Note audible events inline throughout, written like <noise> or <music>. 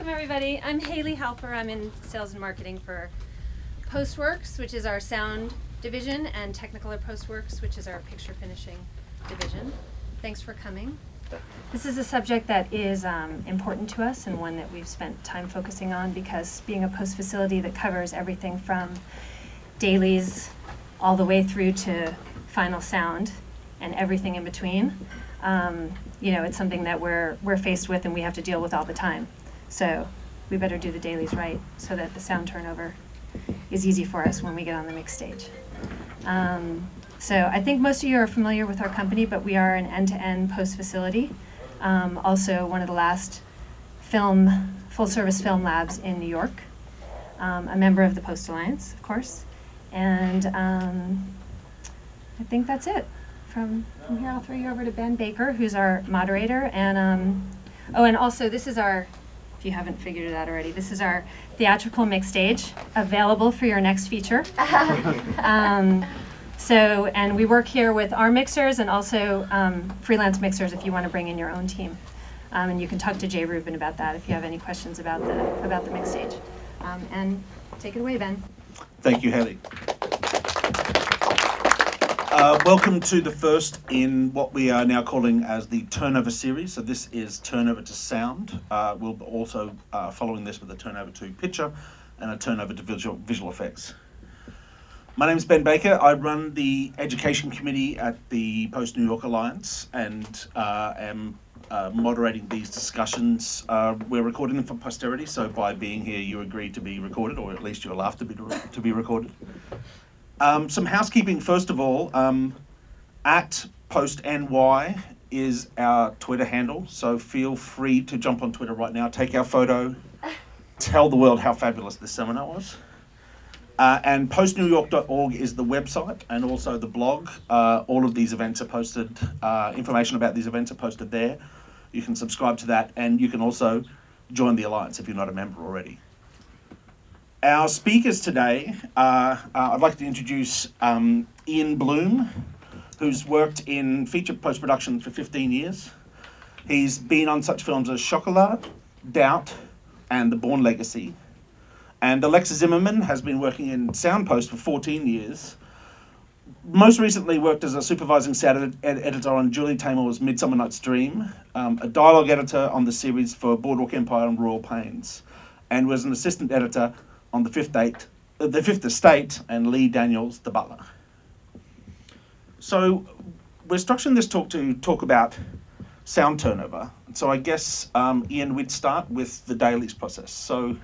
welcome everybody. I'm Haley Halper. I'm in sales and marketing for Postworks, which is our sound division, and Technicolor Postworks, which is our picture finishing division. Thanks for coming. This is a subject that is um, important to us and one that we've spent time focusing on because being a post facility that covers everything from dailies all the way through to final sound and everything in between, um, you know, it's something that we're, we're faced with and we have to deal with all the time. So we better do the dailies right so that the sound turnover is easy for us when we get on the mix stage. Um, so I think most of you are familiar with our company, but we are an end-to-end post facility. Um, also, one of the last film, full-service film labs in New York. Um, a member of the Post Alliance, of course. And um, I think that's it. From, from here, I'll throw you over to Ben Baker, who's our moderator. And um, oh, and also this is our, if you haven't figured it out already, this is our theatrical mix stage available for your next feature. <laughs> um, so, and we work here with our mixers and also um, freelance mixers if you want to bring in your own team. Um, and you can talk to Jay Rubin about that if you have any questions about the about the mix stage. Um, and take it away, Ben. Thank you, Haley. Uh, welcome to the first in what we are now calling as the turnover series. So this is turnover to sound. Uh, we'll also uh, following this with a turnover to picture and a turnover to visual, visual effects. My name is Ben Baker. I run the education committee at the Post New York Alliance and uh, am uh, moderating these discussions. Uh, we're recording them for posterity, so by being here, you agreed to be recorded, or at least you allow to be to be recorded. Um, some housekeeping, first of all. Um, at Post NY is our Twitter handle, so feel free to jump on Twitter right now, take our photo, tell the world how fabulous this seminar was. Uh, and postnewyork.org is the website and also the blog. Uh, all of these events are posted, uh, information about these events are posted there. You can subscribe to that and you can also join the Alliance if you're not a member already. Our speakers today, uh, I'd like to introduce um, Ian Bloom, who's worked in feature post production for 15 years. He's been on such films as Chocolat, Doubt, and The Bourne Legacy. And Alexa Zimmerman has been working in sound post for 14 years. Most recently worked as a supervising sound ed- editor on Julie Taymor's Midsummer Night's Dream, um, a dialogue editor on the series for Boardwalk Empire and Royal Pains, and was an assistant editor on the Fifth, Date, uh, the Fifth Estate and Lee Daniels, the butler. So we're structuring this talk to talk about sound turnover. So I guess um, Ian, we'd start with the dailies process. So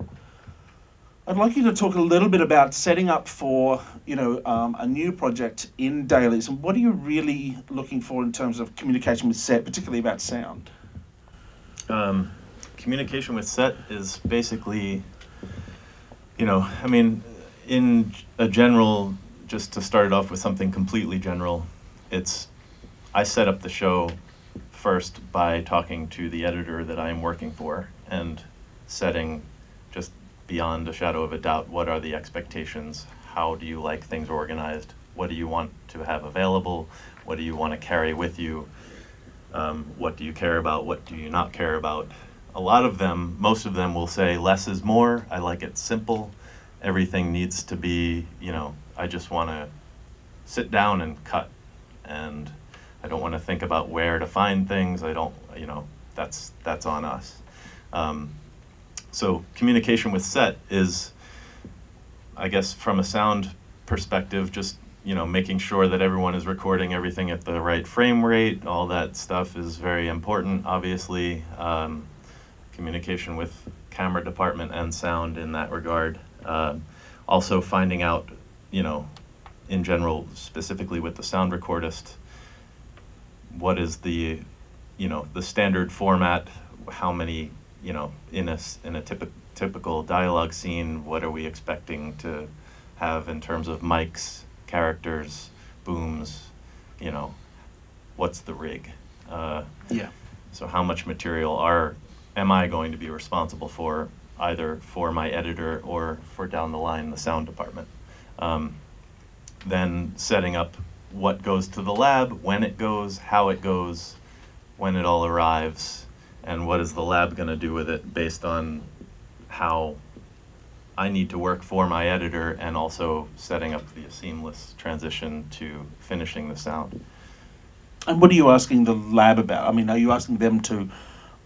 I'd like you to talk a little bit about setting up for you know um, a new project in dailies, and what are you really looking for in terms of communication with set, particularly about sound. Um, communication with set is basically, you know, I mean, in a general, just to start it off with something completely general, it's I set up the show first by talking to the editor that I am working for and setting just beyond a shadow of a doubt what are the expectations, how do you like things organized, what do you want to have available, what do you want to carry with you, um, what do you care about, what do you not care about. A lot of them, most of them will say less is more, I like it simple, everything needs to be, you know, I just want to sit down and cut and I don't want to think about where to find things. I don't, you know, that's that's on us. Um, so communication with set is, I guess, from a sound perspective, just you know, making sure that everyone is recording everything at the right frame rate. All that stuff is very important. Obviously, um, communication with camera department and sound in that regard. Uh, also, finding out, you know, in general, specifically with the sound recordist, what is the, you know, the standard format? How many, you know, in a s- in a typical typical dialogue scene, what are we expecting to have in terms of mics, characters, booms, you know, what's the rig? Uh, Yeah. so how much material are am I going to be responsible for, either for my editor or for down the line the sound department? Um, then setting up what goes to the lab, when it goes, how it goes, when it all arrives, and what is the lab going to do with it based on how I need to work for my editor and also setting up the seamless transition to finishing the sound. And what are you asking the lab about? I mean, are you asking them to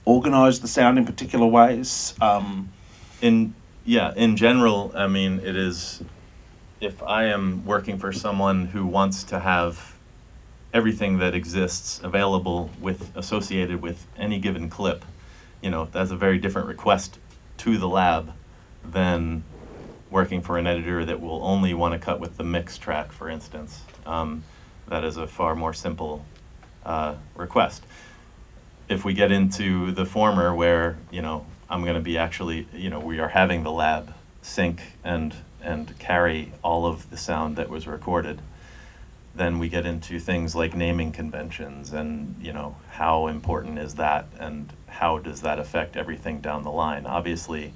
organise the sound in particular ways? Um, In yeah, in general, I mean, it is if I am working for someone who wants to have everything that exists available with associated with any given clip, you know, that's a very different request to the lab than working for an editor that will only want to cut with the mix track, for instance. Um, that is a far more simple uh, request. If we get into the former, where you know I'm going to be actually, you know, we are having the lab sync and and carry all of the sound that was recorded, then we get into things like naming conventions and you know how important is that and how does that affect everything down the line. Obviously,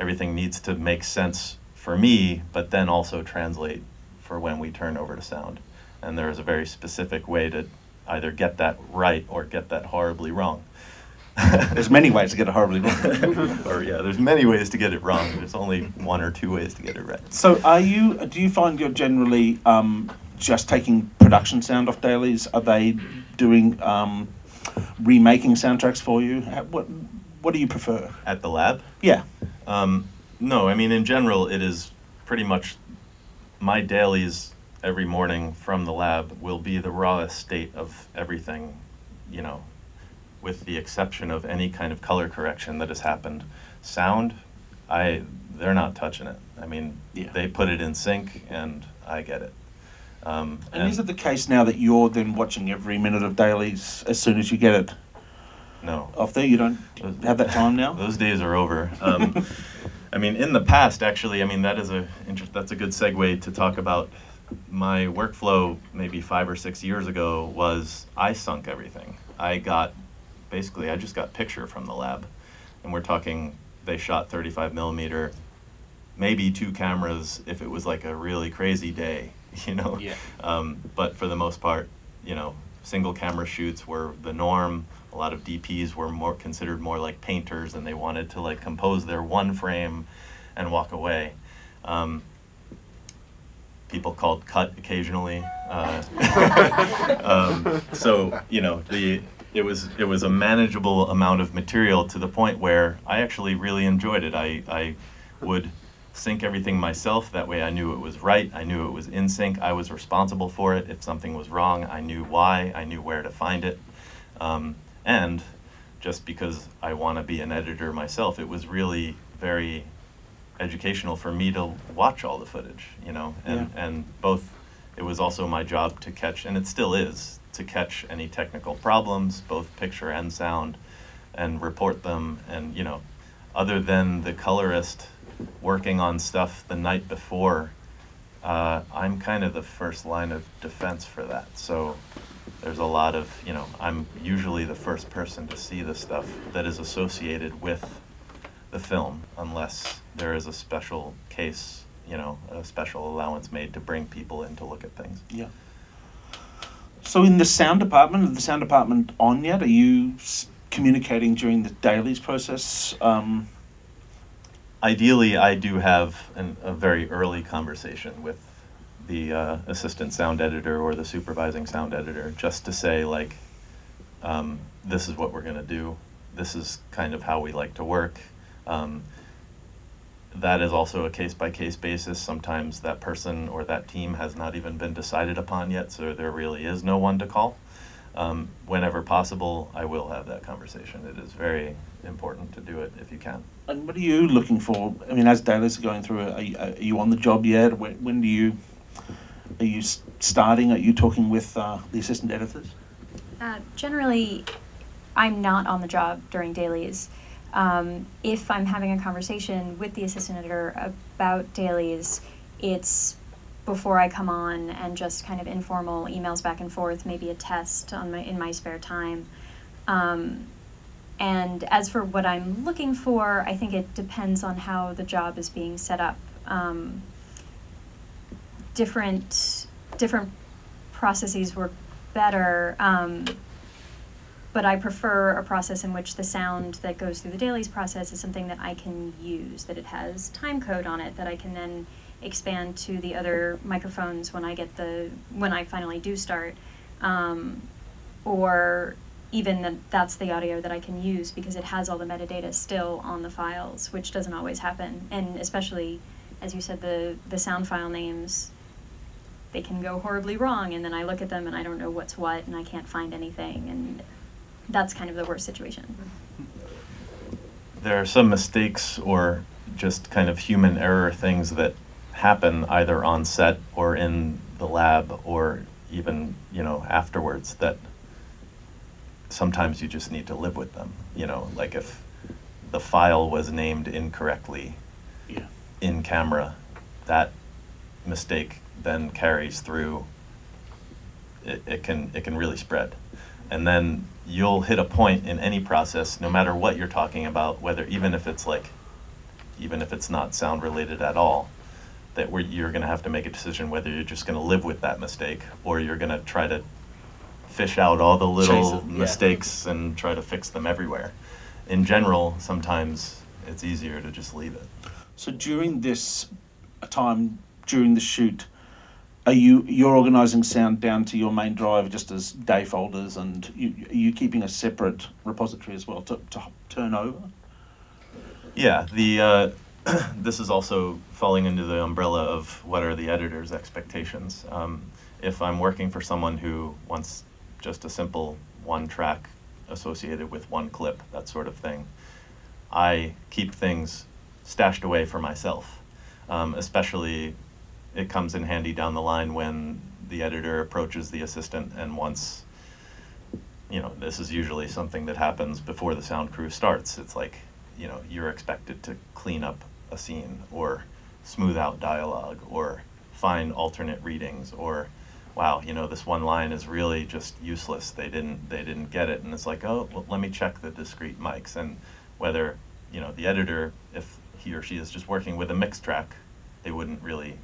everything needs to make sense for me, but then also translate for when we turn over to sound. And there is a very specific way to either get that right or get that horribly wrong. <laughs> there's many ways to get it horribly wrong. <laughs> or yeah, there's many ways to get it wrong. There's only one or two ways to get it right. So, are you? Do you find you're generally um, just taking production sound off dailies? Are they doing um, remaking soundtracks for you? What What do you prefer? At the lab, Yeah. Um, no, I mean in general, it is pretty much my dailies every morning from the lab will be the rawest state of everything, you know, with the exception of any kind of color correction that has happened. Sound, I they're not touching it. I mean, Yeah. they put it in sync and I get it. Um, And, is it the case now that you're then watching every minute of dailies as soon as you get it no. off there? You don't have that time now. <laughs> Those days are over. <laughs> Um, I mean, in the past, actually, I mean that is a that's a good segue to talk about my workflow. Maybe five or six years ago was I sunk everything. I got basically I just got picture from the lab, and we're talking they shot 35 millimeter, maybe two cameras if it was like a really crazy day, <laughs> you know. Yeah. Um, but for the most part, you know, single camera shoots were the norm. A lot of DPs were more considered more like painters, and they wanted to like compose their one frame and walk away. Um, people called cut occasionally. Uh, <laughs> um, so you know the it was it was a manageable amount of material to the point where I actually really enjoyed it. I I would sync everything myself. That way I knew it was right. I knew it was in sync. I was responsible for it. If something was wrong, I knew why. I knew where to find it. Um, and just because I want to be an editor myself, it was really very educational for me to watch all the footage, you know, and, and both, it was also my job to catch, and it still is, to catch any technical problems, both picture and sound, and report them, and, you know, other than the colorist working on stuff the night before, uh, I'm kind of the first line of defense for that. So there's a lot of, you know, I'm usually the first person to see the stuff that is associated with the film, unless there is a special case, you know, a special allowance made to bring people in to look at things. Yeah. So, in the sound department, is the sound department on yet? Are you communicating during the dailies process? Um, Ideally, I do have an, a very early conversation with the uh, assistant sound editor or the supervising sound editor, just to say like, um, this is what we're gonna do. This is kind of how we like to work. Um, that is also a case by case basis. Sometimes that person or that team has not even been decided upon yet, so there really is no one to call. Um, whenever possible, I will have that conversation. It is very important to do it if you can. and what are you looking for? I mean, as dailies are going through, are you, are you on the job yet? When, when do you are you starting? Are you talking with uh, the assistant editors? Uh, generally, I'm not on the job during dailies. Um, if I'm having a conversation with the assistant editor about dailies, it's before I come on and just kind of informal emails back and forth, maybe a test on my in my spare time. Um, and as for what I'm looking for, I think it depends on how the job is being set up. Um, different different processes work better. Um, but I prefer a process in which the sound that goes through the dailies process is something that I can use, that it has time code on it, that I can then expand to the other microphones when I get the when I finally do start, um, or even that that's the audio that I can use because it has all the metadata still on the files, which doesn't always happen, and especially as you said, the the sound file names they can go horribly wrong and then I look at them and I don't know what's what and I can't find anything. And that's kind of the worst situation. there are some mistakes or just kind of human error things that happen either on set or in the lab or even you know afterwards that sometimes you just need to live with them you know like if the file was named incorrectly Yeah. in camera that mistake then carries through it, it can it can really spread and then you'll hit a point in any process no matter what you're talking about whether even if it's like even if it's not sound related at all that we you're going to have to make a decision whether you're just going to live with that mistake or you're going to try to fish out all the little it, yeah. mistakes and try to fix them everywhere in general sometimes it's easier to just leave it So during this time during the shoot, are you you're organising sound down to your main drive just as day folders, and you are you keeping a separate repository as well to, to turn over? Yeah, the uh, <clears throat> this is also falling into the umbrella of what are the editor's expectations. Um, if I'm working for someone who wants just a simple one track associated with one clip, that sort of thing, I keep things stashed away for myself. Um, especially, it comes in handy down the line when the editor approaches the assistant and wants you know, this is usually something that happens before the sound crew starts. It's like, you know, you're expected to clean up a scene or smooth out dialogue or find alternate readings or wow, you know, this one line is really just useless. They didn't they didn't get it and it's like, "Oh, well, let me check the discrete mics and whether, you know, the editor if he or she is just working with a mix track, they wouldn't really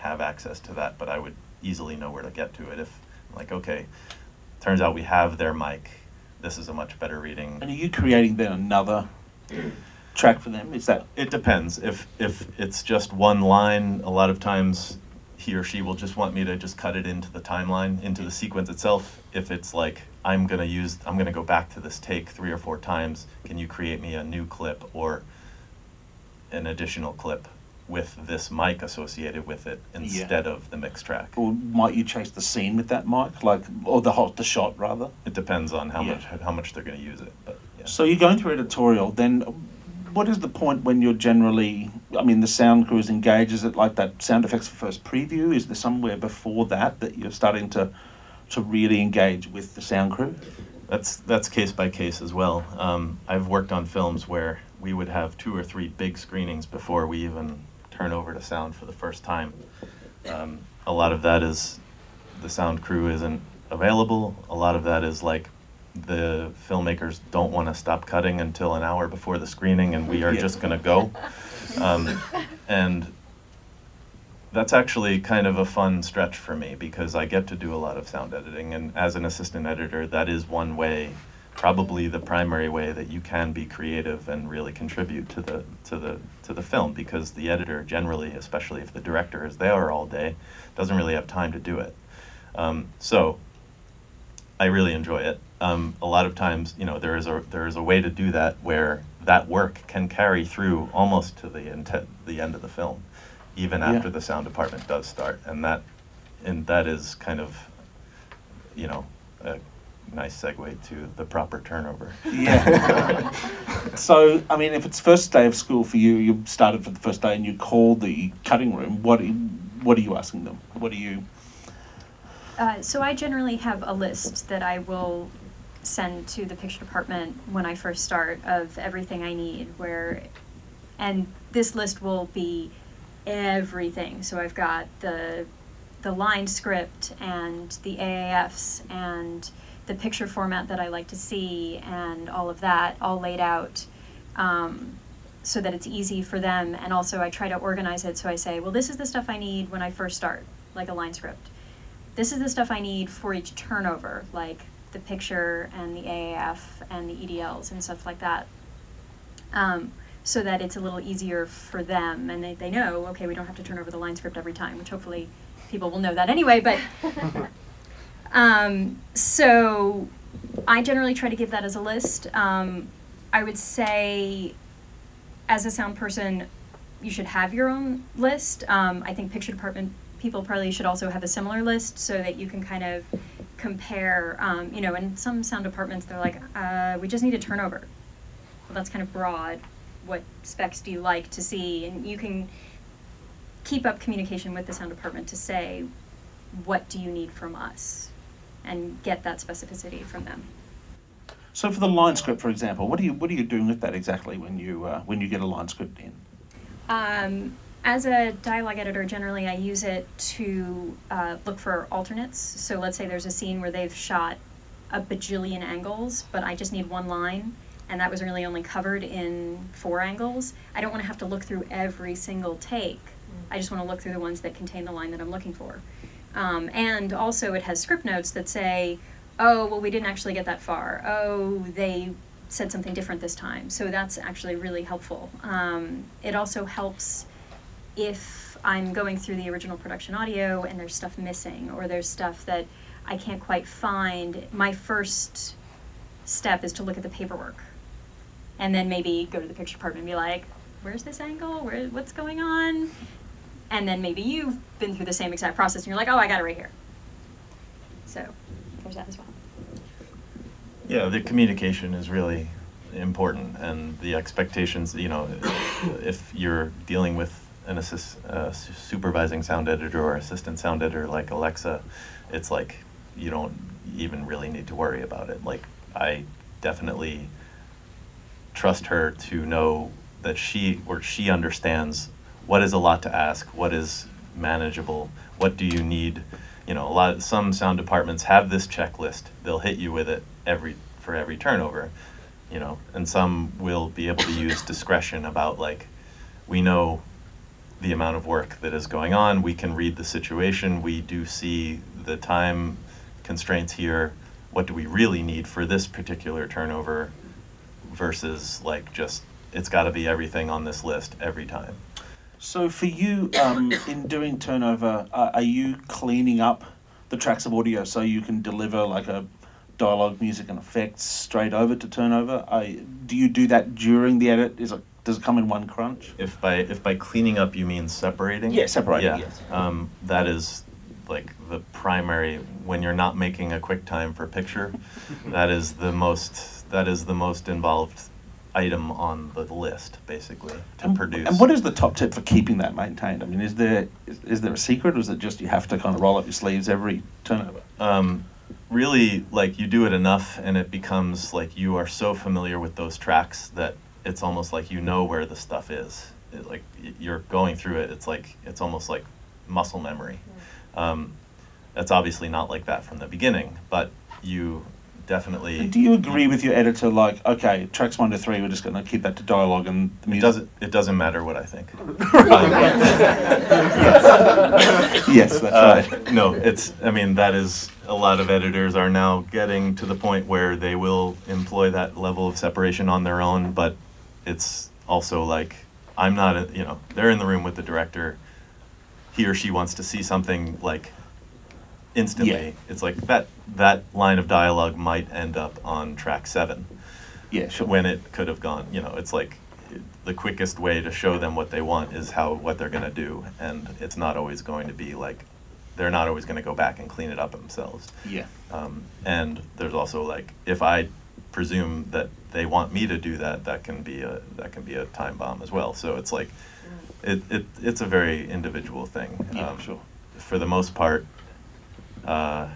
have access to that, but I would easily know where to get to it if like, okay, turns out we have their mic. This is a much better reading. And are you creating then another track for them? Is that It depends. If if it's just one line, a lot of times he or she will just want me to just cut it into the timeline, into the sequence itself. If it's like I'm gonna use, I'm gonna go back to this take three or four times. Can you create me a new clip or an additional clip with this mic associated with it instead of the mix track? or might you chase the scene with that mic, like or the hot the shot rather? It depends on how Yeah. much how much they're gonna use it. But yeah. So you're going through editorial, then what is the point when you're generally, I mean, the sound crew is engaged? Is it like that sound effects for first preview? Is there somewhere before that that you're starting to, to really engage with the sound crew? That's that's case by case as well. Um, I've worked on films where we would have two or three big screenings before we even turn over to sound for the first time. Um, a lot of that is the sound crew isn't available. A lot of that is like the filmmakers don't want to stop cutting until an hour before the screening, and we are Yeah. just going to go. Um, and that's actually kind of a fun stretch for me because I get to do a lot of sound editing, and as an assistant editor, that is one way, probably the primary way that you can be creative and really contribute to the to the to the film because the editor generally, especially if the director is there all day, doesn't really have time to do it. Um, so I really enjoy it. Um, a lot of times, you know, there is a there is a way to do that where that work can carry through almost to the intent, the end of the film, even Yeah. after the sound department does start, and that and that is kind of, you know, a nice segue to the proper turnover. Yeah. <laughs> so, I mean, if it's first day of school for you, you started for the first day and you call the cutting room, what are you, what are you asking them? What are you, Uh, so I generally have a list that I will send to the picture department when I first start of everything I need where and this list will be everything. So I've got the the line script and the AAFs and the picture format that I like to see and all of that all laid out um, so that it's easy for them. And also, I try to organize it so I say, well, this is the stuff I need when I first start, like a line script. This is the stuff I need for each turnover, like the picture and the AAF and the EDLs and stuff like that. Um, so that it's a little easier for them and they, they know, okay, we don't have to turn over the line script every time, which hopefully people will know that anyway, but <laughs> um, so I generally try to give that as a list. Um, I would say, as a sound person, you should have your own list. Um, I think picture department people probably should also have a similar list so that you can kind of compare. Um, you know, in some sound departments, they're like, uh, we just need a turnover. Well, that's kind of broad. What specs do you like to see? And you can keep up communication with the sound department to say, what do you need from us? And get that specificity from them. So for the line script, for example, what are you what are you doing with that exactly when you uh, when you get a line script in? Um, as a dialogue editor, generally I use it to uh, look for alternates. So let's say there's a scene where they've shot a bajillion angles, but I just need one line, and that was really only covered in four angles. I don't want to have to look through every single take. I just want to look through the ones that contain the line that I'm looking for. Um, and also, it has script notes that say, oh, well, we didn't actually get that far. Oh, they said something different this time. So that's actually really helpful. Um, it also helps if I'm going through the original production audio and there's stuff missing or there's stuff that I can't quite find. My first step is to look at the paperwork and then maybe go to the picture department and be like, where's this angle? Where, what's going on? And then maybe you've been through the same exact process and you're like, oh, I got it right here. So there's that as well. Yeah, the communication is really important, and the expectations. You know, if you're dealing with an assist, uh, supervising sound editor or assistant sound editor like Alexa, it's like you don't even really need to worry about it. Like I definitely trust her to know that she or she understands what is a lot to ask, what is manageable, what do you need. You know, a lot. Some sound departments have this checklist. They'll hit you with it every for every turnover. You know, and some will be able to use discretion about like, we know the amount of work that is going on. We can read the situation. We do see the time constraints here. What do we really need for this particular turnover versus like just it's got to be everything on this list every time. So for you, um, in doing turnover, uh, are you cleaning up the tracks of audio so you can deliver like a dialogue, music, and effects straight over to turnover? I, do you do that during the edit? Is it does it come in one crunch? If by if by cleaning up you mean separating? Yeah, separating, Yeah, yes. um, that is like the primary when you're not making a QuickTime for picture. that is the most that is the most involved item on the list, basically, to And- produce. And what is the top tip for keeping that maintained? I mean, is there is, is there a secret, or is it just you have to kind of roll up your sleeves every turnover? um, really like you do it enough and it becomes like you are so familiar with those tracks that it's almost like you know where the stuff is it, like you're going through it it's like it's almost like muscle memory um, that's obviously not like that from the beginning but you definitely And do you agree with your editor, like, okay, tracks one to three, we're just going to keep that to dialogue and the it doesn't it doesn't matter what i think <laughs> yes, that's Uh, right. no, it's. I mean, that is a lot of editors are now getting to the point where they will employ that level of separation on their own. But it's also like I'm not. A, you know, they're in the room with the director. He or she wants to see something like instantly. Yeah. It's like that. That line of dialogue might end up on track seven Yeah, sure. when it could have gone. You know, it's like the quickest way to show them what they want is how what they're going to do, and it's not always going to be like they're not always going to go back and clean it up themselves. yeah. Um, and there's also like if I presume that they want me to do that, that can be a that can be a time bomb as well. So it's like it, it it's a very individual thing. Yeah, Um, sure. For the most part, uh,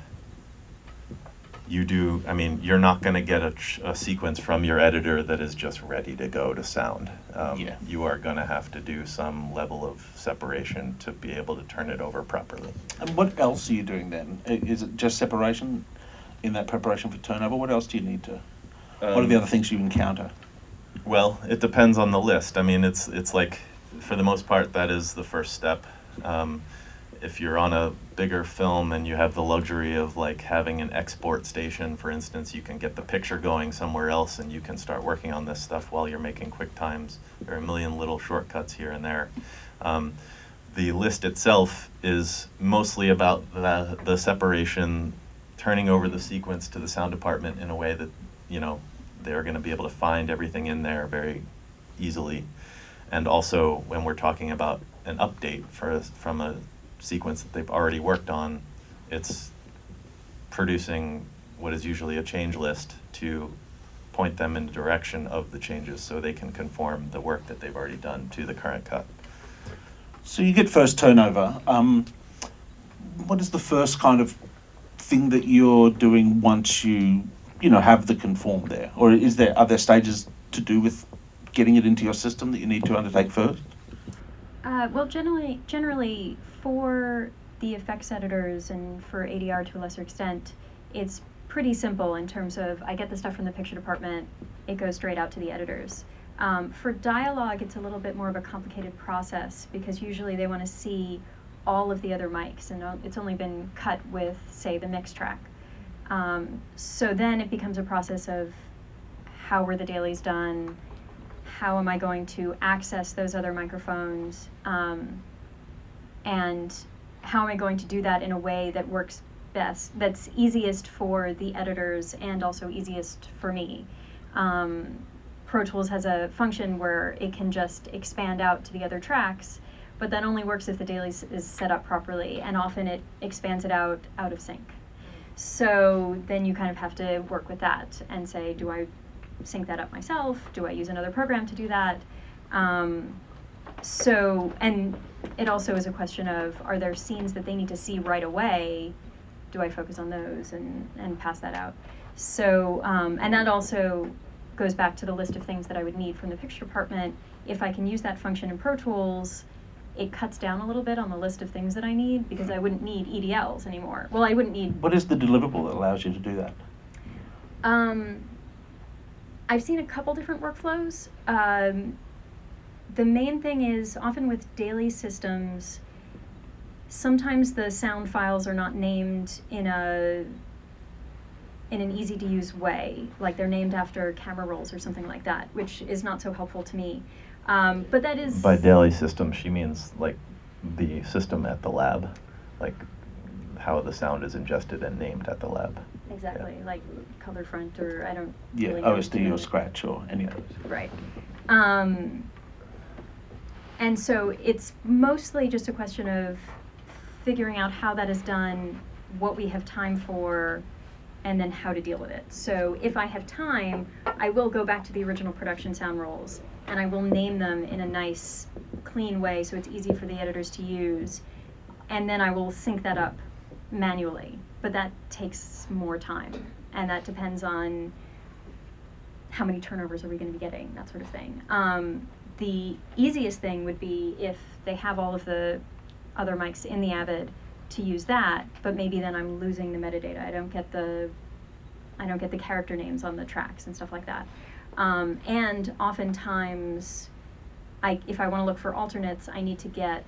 you do. I mean, you're not going to get a, tr- a sequence from your editor that is just ready to go to sound. Um, Yeah. You are going to have to do some level of separation to be able to turn it over properly. And what else are you doing then? I- Is it just separation in that preparation for turnover? What else do you need to? what are the Um, other things you encounter? Well, it depends on the list. I mean, it's it's like for the most part that is the first step. Um, if you're on a bigger film and you have the luxury of like having an export station, for instance, you can get the picture going somewhere else and you can start working on this stuff while you're making quick times. There are a million little shortcuts here and there. Um, the list itself is mostly about the, the separation, turning over the sequence to the sound department in a way that, you know, they're going to be able to find everything in there very easily. And also, when we're talking about an update for from a sequence that they've already worked on, it's producing what is usually a change list to point them in the direction of the changes so they can conform the work that they've already done to the current cut. So you get first turnover. Um, what is the first kind of thing that you're doing once you, you know, have the conform there, or is there are there stages to do with getting it into your system that you need to undertake first? Uh, well, generally, generally for the effects editors and for ADR to a lesser extent, it's pretty simple in terms of I get the stuff from the picture department, it goes straight out to the editors. Um, for dialogue, it's a little bit more of a complicated process because usually they want to see all of the other mics, and it's only been cut with, say, the mix track. Um, so then it becomes a process of how were the dailies done? How am I going to access those other microphones? Um, and how am I going to do that in a way that works best, that's easiest for the editors and also easiest for me? Um, Pro Tools has a function where it can just expand out to the other tracks, but that only works if the daily is set up properly, and often it expands it out out of sync. So then you kind of have to work with that and say, do I sync that up myself? Do I use another program to do that? Um, so, and it also is a question of are there scenes that they need to see right away? Do I focus on those and, and pass that out? So, um, and that also goes back to the list of things that I would need from the picture department. If I can use that function in Pro Tools, it cuts down a little bit on the list of things that I need because I wouldn't need EDLs anymore. Well, I wouldn't need What is the deliverable that allows you to do that? um, I've seen a couple different workflows. Um, the main thing is often with daily systems, sometimes the sound files are not named in a in an easy to use way, like they're named after camera rolls or something like that, which is not so helpful to me. Um, but that is By daily system, she means like the system at the lab, like how the sound is ingested and named at the lab. exactly like Colorfront or I don't Yeah, really know OSD or the- Scratch or any of those. Right. Um, and so it's mostly just a question of figuring out how that is done, what we have time for, and then how to deal with it. So if I have time, I will go back to the original production sound rolls and I will name them in a nice, clean way so it's easy for the editors to use. And then I will sync that up manually. But that takes more time. And that depends on how many turnovers are we going to be getting, that sort of thing. Um, the easiest thing would be if they have all of the other mics in the Avid to use that, but maybe then I'm losing the metadata. I don't get the I don't get the character names on the tracks and stuff like that. Um, and oftentimes, I, if I want to look for alternates, I need to get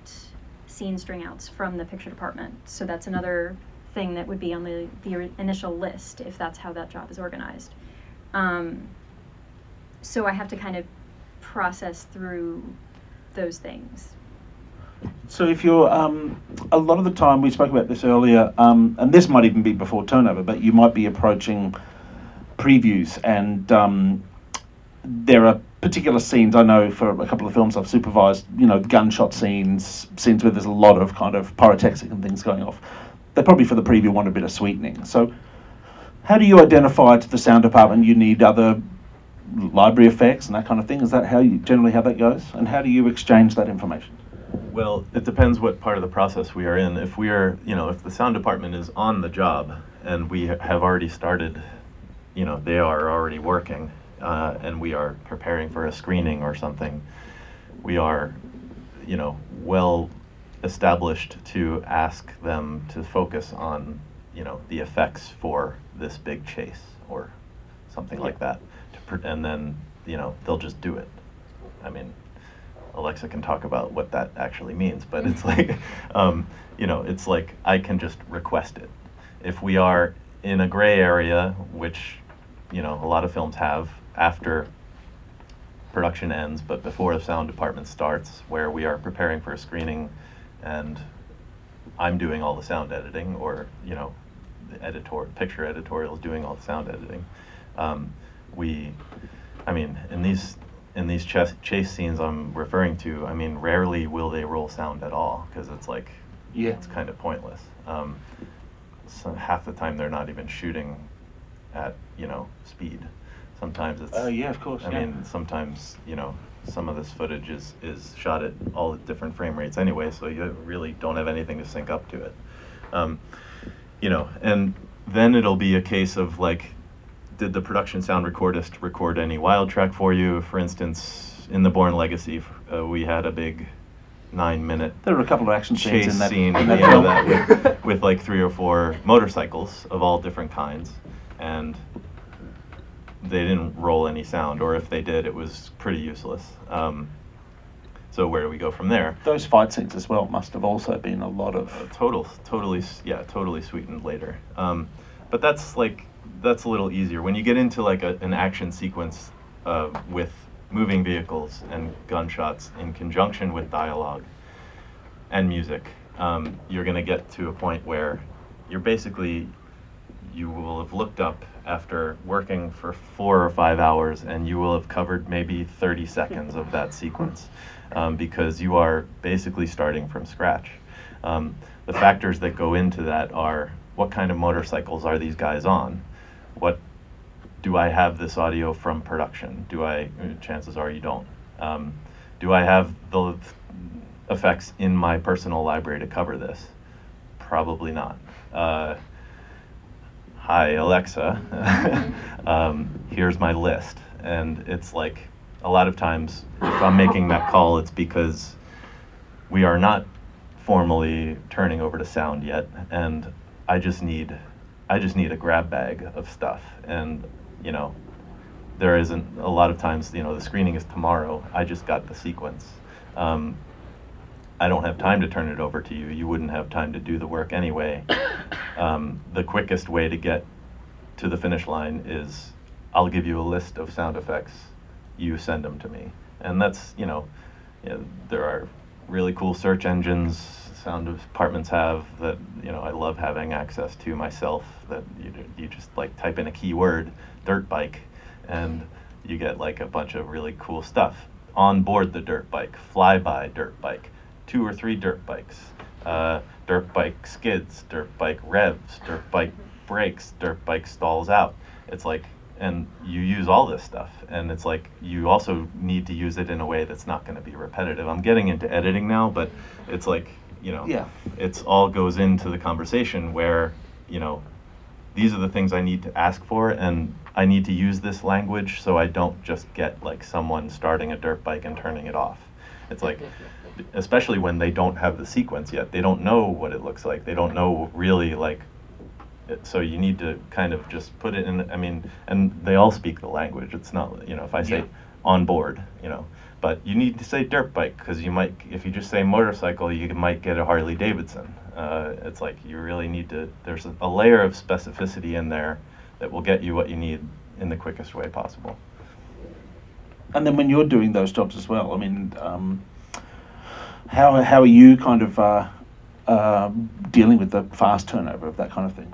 scene string outs from the picture department. So that's another thing that would be on the, the initial list if that's how that job is organized. Um, so I have to kind of process through those things. So if you're, um, a lot of the time, we spoke about this earlier, um, and this might even be before turnover, but you might be approaching previews, and um, there are particular scenes. I know for a couple of films I've supervised, you know, gunshot scenes, scenes where there's a lot of kind of pyrotechnic and things going off. They probably for the preview want a bit of sweetening. So, how do you identify to the sound department you need other library effects and that kind of thing? Is that how you generally how that goes? And how do you exchange that information? Well, it depends what part of the process we are in. If we are, you know, if the sound department is on the job and we have already started, you know, they are already working, uh, and we are preparing for a screening or something, we are, you know, well established to ask them to focus on, you know, the effects for this big chase or something like that. And then, you know, they'll just do it. I mean, Alexa can talk about what that actually means, but it's like, <laughs> um, you know, it's like I can just request it. If we are in a gray area, which, you know, a lot of films have after production ends, but before the sound department starts, where we are preparing for a screening and I'm doing all the sound editing, or, you know, the editor, picture editorial is doing all the sound editing. Um, we, I mean, in these in these chase, chase scenes I'm referring to, I mean, rarely will they roll sound at all because it's like, Yeah. it's kind of pointless. Um, so half the time they're not even shooting at you know speed. Sometimes it's. Oh, yeah, of course, I yeah. mean, sometimes you know some of this footage is is shot at all at different frame rates anyway, so you really don't have anything to sync up to it. Um, you know, and then it'll be a case of like, did the production sound recordist record any wild track for you? For instance, in the Bourne Legacy, uh, we had a big nine-minute There are a couple of action scenes chase in that. scene in that the end of film. that with, <laughs> with like three or four motorcycles of all different kinds, and they didn't roll any sound, or if they did, it was pretty useless. Um, so where do we go from there? Those fight scenes as well must have also been a lot Uh, of. total, totally, yeah, totally sweetened later. Um, but that's like that's a little easier when you get into like a, an action sequence uh, with moving vehicles and gunshots in conjunction with dialogue and music. Um, you're going to get to a point where you're basically you will have looked up after working for four or five hours and you will have covered maybe 30 seconds of that sequence um, because you are basically starting from scratch. Um, the factors that go into that are what kind of motorcycles are these guys on? What do I have this audio from production? Do I? Chances are you don't. Um, do I have the effects in my personal library to cover this? Probably not. Uh, hi alexa <laughs> um, here's my list and it's like a lot of times if i'm making that call it's because we are not formally turning over to sound yet and i just need i just need a grab bag of stuff and you know there isn't a lot of times you know the screening is tomorrow i just got the sequence um, I don't have time to turn it over to you. You wouldn't have time to do the work anyway. <coughs> Um, the quickest way to get to the finish line is I'll give you a list of sound effects. You send them to me. And that's, you know, you know, there are really cool search engines sound departments have that, you know, I love having access to myself that you, you just like type in a keyword, dirt bike, and you get like a bunch of really cool stuff on board the dirt bike, fly by dirt bike, two or three dirt bikes, uh, dirt bike skids, dirt bike revs, dirt bike brakes, dirt bike stalls out. It's like, and you use all this stuff, and it's like you also need to use it in a way that's not going to be repetitive. I'm getting into editing now, but it's like, you know, Yeah. it's all goes into the conversation where, you know, these are the things I need to ask for, and I need to use this language so I don't just get like someone starting a dirt bike and turning it off. It's like, especially when they don't have the sequence yet, they don't know what it looks like. They don't know really like. it- So you need to kind of just put it in. I mean, and they all speak the language. It's not you know if I say Yeah. on board, you know, but you need to say dirt bike because you might if you just say motorcycle, you might get a Harley Davidson. Uh, it's like you really need to. There's a, a layer of specificity in there that will get you what you need in the quickest way possible. And then when you're doing those jobs as well, I mean, um, how how are you kind of uh, uh, dealing with the fast turnover of that kind of thing?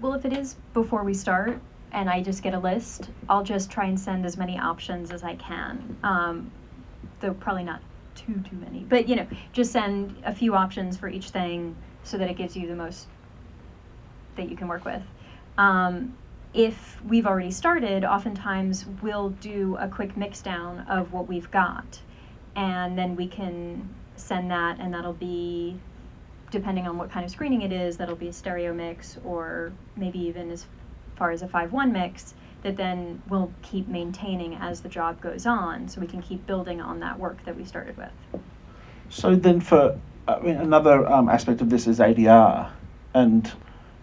Well, if it is before we start and I just get a list, I'll just try and send as many options as I can. Um, though probably not too too many, but you know, just send a few options for each thing so that it gives you the most that you can work with. Um, if we've already started, oftentimes we'll do a quick mix down of what we've got, and then we can send that, and that'll be depending on what kind of screening it is, that'll be a stereo mix or maybe even as far as a 5-1 mix that then we'll keep maintaining as the job goes on so we can keep building on that work that we started with. So then, for I mean, another um, aspect of this is ADR, and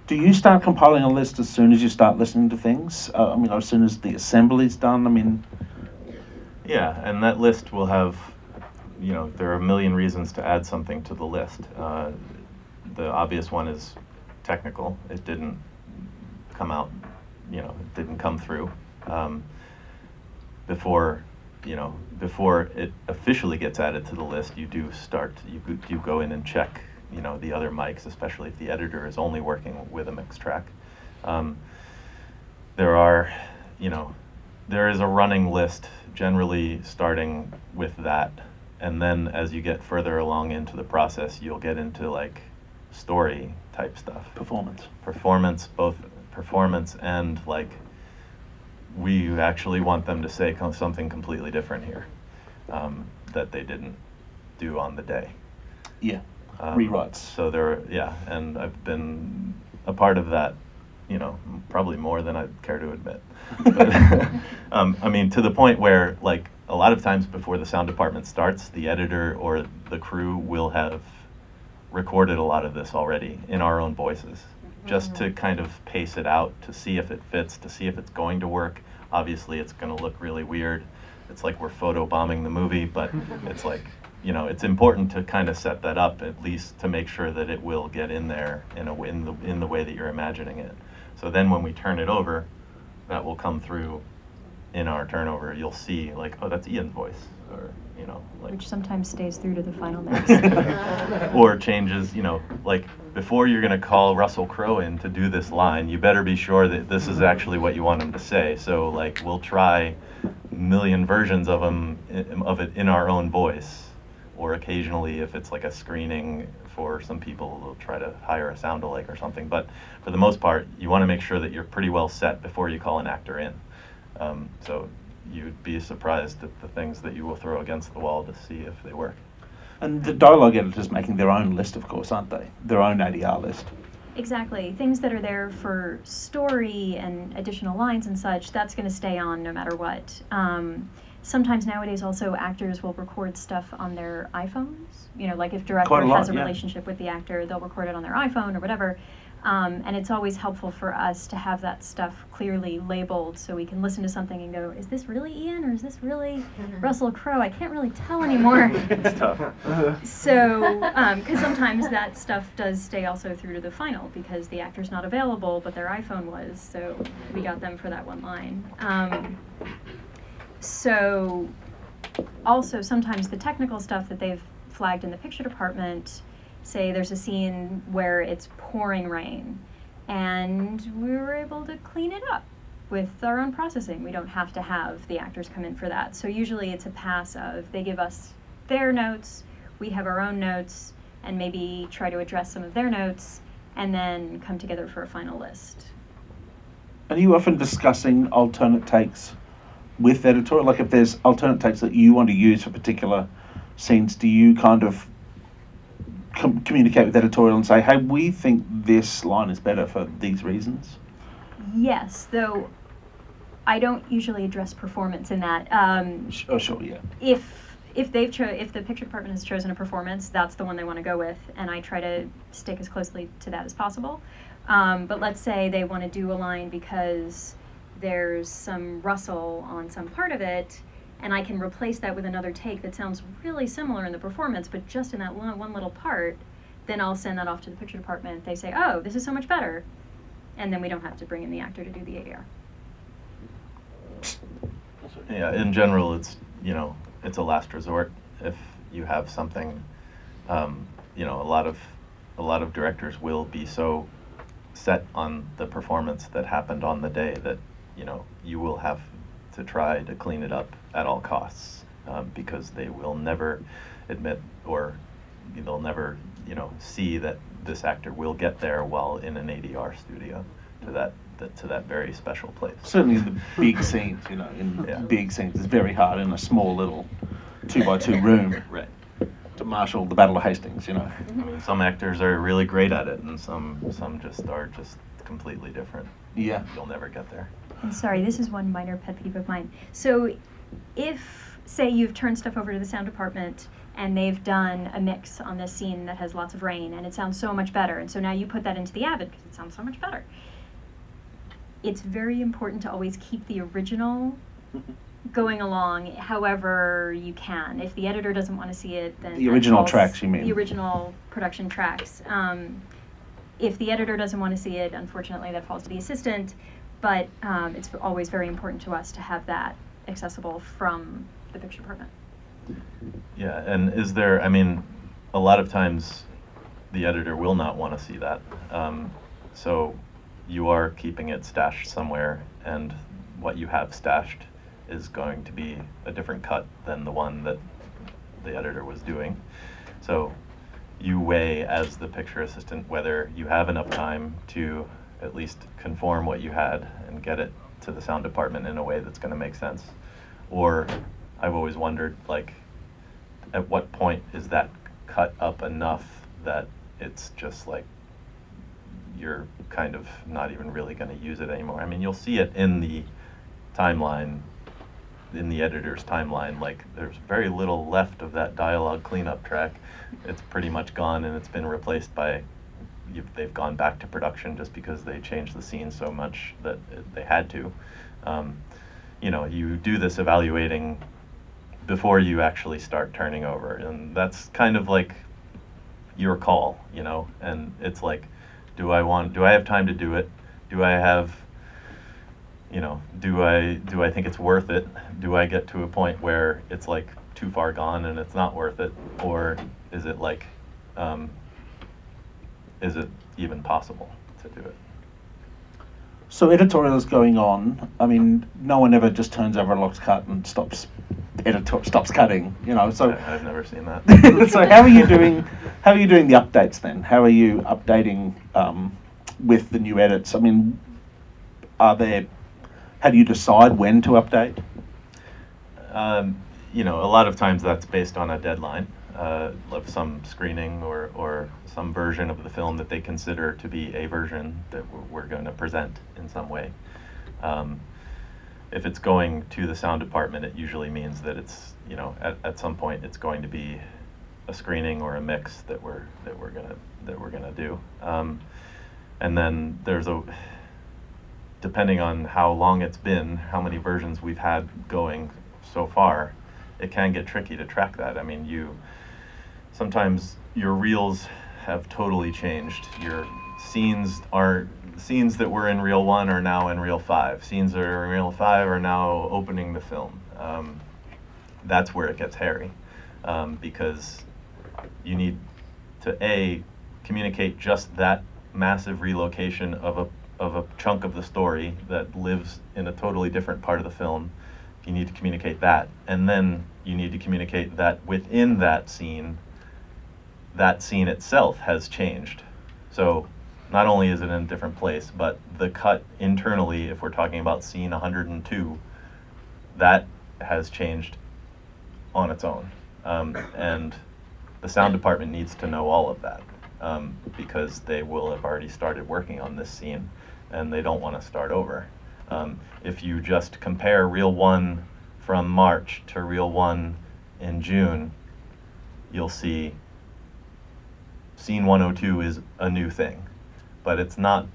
do you start compiling a list as soon as you start listening to things? Uh, I mean, as soon as the assembly's done. I mean, Yeah, and that list will have you know, there are a million reasons to add something to the list. Uh, the obvious one is technical. It didn't come out, you know, it didn't come through. Um, before, you know, before it officially gets added to the list, you do start, you, go- you go in and check, you know, the other mics, especially if the editor is only working with a mix track. Um, there are, you know, there is a running list generally starting with that. And then as you get further along into the process, you'll get into like story type stuff Performance. performance, both performance and like we actually want them to say something completely different here um, that they didn't do on the day. Yeah. Um, Rewrites. So there, yeah, and I've been a part of that, you know, probably more than I'd care to admit. <laughs> But, <laughs> um, I mean, to the point where, like, a lot of times before the sound department starts, the editor or the crew will have recorded a lot of this already in our own voices, just to mm-hmm. kind of pace it out, to see if it fits, to see if it's going to work. Obviously, it's going to look really weird. It's like we're photo bombing the movie, but <laughs> it's like, you know, it's important to kind of set that up at least to make sure that it will get in there in a in the in the way that you're imagining it. So then when we turn it over, that will come through in our turnover. You'll see like, oh, that's Ian's voice, or you know, like Which sometimes stays through to the final <laughs> mix. or changes, you know, like before you're going to call Russell Crowe in to do this line, you better be sure that this is actually what you want him to say. So like we'll try a million versions of him of it in our own voice, or occasionally if it's like a screening for some people, they'll try to hire a sound alike or something. But for the most part, you want to make sure that you're pretty well set before you call an actor in. Um, so you'd be surprised at the things that you will throw against the wall to see if they work. And the dialogue editor's making their own list, of course, aren't they? Their own ADR list. Exactly. Things that are there for story and additional lines and such, that's going to stay on no matter what. Um, sometimes nowadays, also, actors will record stuff on their iPhones. You know, like if director a lot, has a yeah. relationship with the actor, they'll record it on their iPhone or whatever. Um, and it's always helpful for us to have that stuff clearly labeled so we can listen to something and go, is this really Ian or is this really Russell Crowe? I can't really tell anymore. <laughs> It's tough. So, because sometimes that stuff does stay also through to the final because the actor's not available, but their iPhone was, so we got them for that one line. Um, so, also sometimes the technical stuff that they've flagged in the picture department, say there's a scene where it's pouring rain, and we were able to clean it up with our own processing. We don't have to have the actors come in for that. So usually it's a pass of they give us their notes, we have our own notes, and maybe try to address some of their notes, and then come together for a final list. Are you often discussing alternate takes with editorial? Like if there's alternate takes that you want to use for particular scenes, do you kind of com- communicate with editorial and say, hey, we think this line is better for these reasons? Yes, though I don't usually address performance in that. Um, Oh, sure, yeah. if if they've cho- if the picture department has chosen a performance, that's the one they want to go with, and I try to stick as closely to that as possible. Um, but let's say they want to do a line because there's some rustle on some part of it, and I can replace that with another take that sounds really similar in the performance, but just in that one, one little part. Then I'll send that off to the picture department. They say, "Oh, this is so much better," and then we don't have to bring in the actor to do the ADR. Yeah, in general, it's, you know, it's a last resort if you have something, um, you know, a lot of, a lot of directors will be so set on the performance that happened on the day that, you know, you will have to try to clean it up at all costs, um, because they will never admit or they'll never, you know, see that this actor will get there while in an ADR studio to that, that to that very special place. Certainly the <laughs> big scenes, you know, in Yeah. big scenes, it's very hard in a small little two by two room Right. to marshal the Battle of Hastings, you know. I mean, some actors are really great at it, and some some just are just completely different. Yeah. You'll never get there. And sorry, this is one minor pet peeve of mine. So, if, say, you've turned stuff over to the sound department and they've done a mix on this scene that has lots of rain and it sounds so much better, and so now you put that into the Avid because it sounds so much better. It's very important to always keep the original <laughs> going along however you can. If the editor doesn't want to see it, then The original tracks, you mean? The original production tracks. Um, if the editor doesn't want to see it, unfortunately, that falls to the assistant. But um, it's always very important to us to have that accessible from the picture department. Yeah, and is there, I mean, a lot of times the editor will not want to see that. Um, so you are keeping it stashed somewhere, and what you have stashed is going to be a different cut than the one that the editor was doing. So you weigh as the picture assistant whether you have enough time to at least conform what you had and get it to the sound department in a way that's going to make sense. Or I've always wondered, like, at what point is that cut up enough that it's just like you're kind of not even really going to use it anymore? I mean, you'll see it in the timeline, in the editor's timeline. Like, there's very little left of that dialogue cleanup track. It's pretty much gone and it's been replaced by. They've gone back to production just because they changed the scene so much that it, they had to. Um, you know, you do this evaluating before you actually start turning over. And that's kind of like your call, you know? And it's like, do I want, do I have time to do it? Do I have, you know, do I, do I think it's worth it? Do I get to a point where it's like too far gone and it's not worth it? Or is it like, um, is it even possible to do it? So editorial is going on. I mean, no one ever just turns over a locked cut and stops editor stops cutting. You know, so I, I've never seen that. <laughs> so how are you doing? How are you doing the updates then? How are you updating um, with the new edits? I mean, are there? How do you decide when to update? Um, you know, a lot of times that's based on a deadline uh, of some screening or, or some version of the film that they consider to be a version that we're, we're going to present in some way. Um, if it's going to the sound department, it usually means that it's, you know, at, at some point it's going to be a screening or a mix that we're that we're gonna that we're gonna do. Um, and then there's a depending on how long it's been, how many versions we've had going so far, it can get tricky to track that. I mean, you sometimes your reels have totally changed. Your scenes are scenes that were in reel one are now in reel five. Scenes that are in reel five are now opening the film. Um, that's where it gets hairy um, because you need to a communicate just that massive relocation of a of a chunk of the story that lives in a totally different part of the film. You need to communicate that, and then you need to communicate that within that scene, that scene itself has changed. So not only is it in a different place, but the cut internally, if we're talking about scene 102, that has changed on its own. Um, and the sound department needs to know all of that um, because they will have already started working on this scene and they don't want to start over. Um, if you just compare reel one from March to reel one in June, you'll see scene 102 is a new thing, but it's not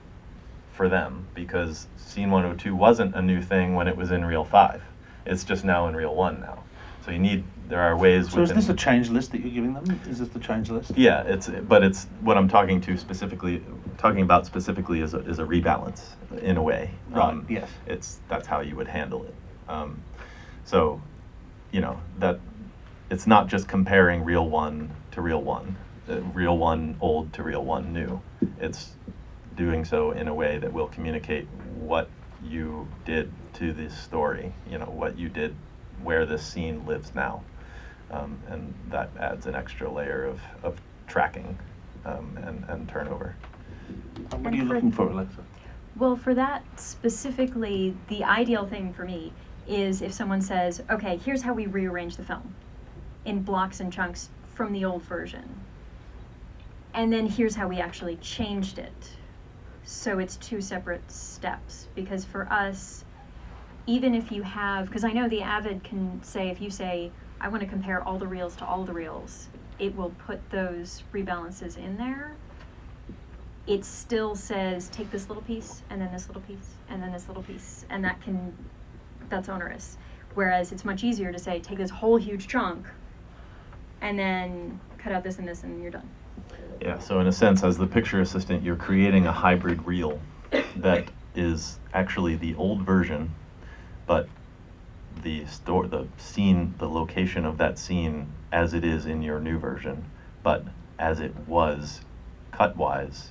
for them because scene 102 wasn't a new thing when it was in reel five. It's just now in reel one now. So you need there are ways. So is this a change list that you're giving them? Is this the change list? Yeah, it's but it's what I'm talking to specifically, talking about specifically is a, is a rebalance in a way. Um, Right, yes. It's that's how you would handle it. Um, so, you know that it's not just comparing reel one to reel one, reel one old to reel one new. It's doing so in a way that will communicate what you did to this story. You know what you did, where this scene lives now um, and that adds an extra layer of, of tracking um, and, and turnover. And what are you for- looking for, Alexa? Well, for that specifically, the ideal thing for me is if someone says, okay, here's how we rearrange the film in blocks and chunks from the old version. And then here's how we actually changed it. So it's two separate steps. Because for us, even if you have, because I know the Avid can say, if you say, I want to compare all the reels to all the reels, it will put those rebalances in there it still says take this little piece and then this little piece and then this little piece and that can that's onerous Whereas it's much easier to say, take this whole huge chunk and then cut out this and this and you're done. Yeah, so in a sense, as the picture assistant, you're creating a hybrid reel that is actually the old version, but the store, the scene, the location of that scene as it is in your new version, but as it was cut wise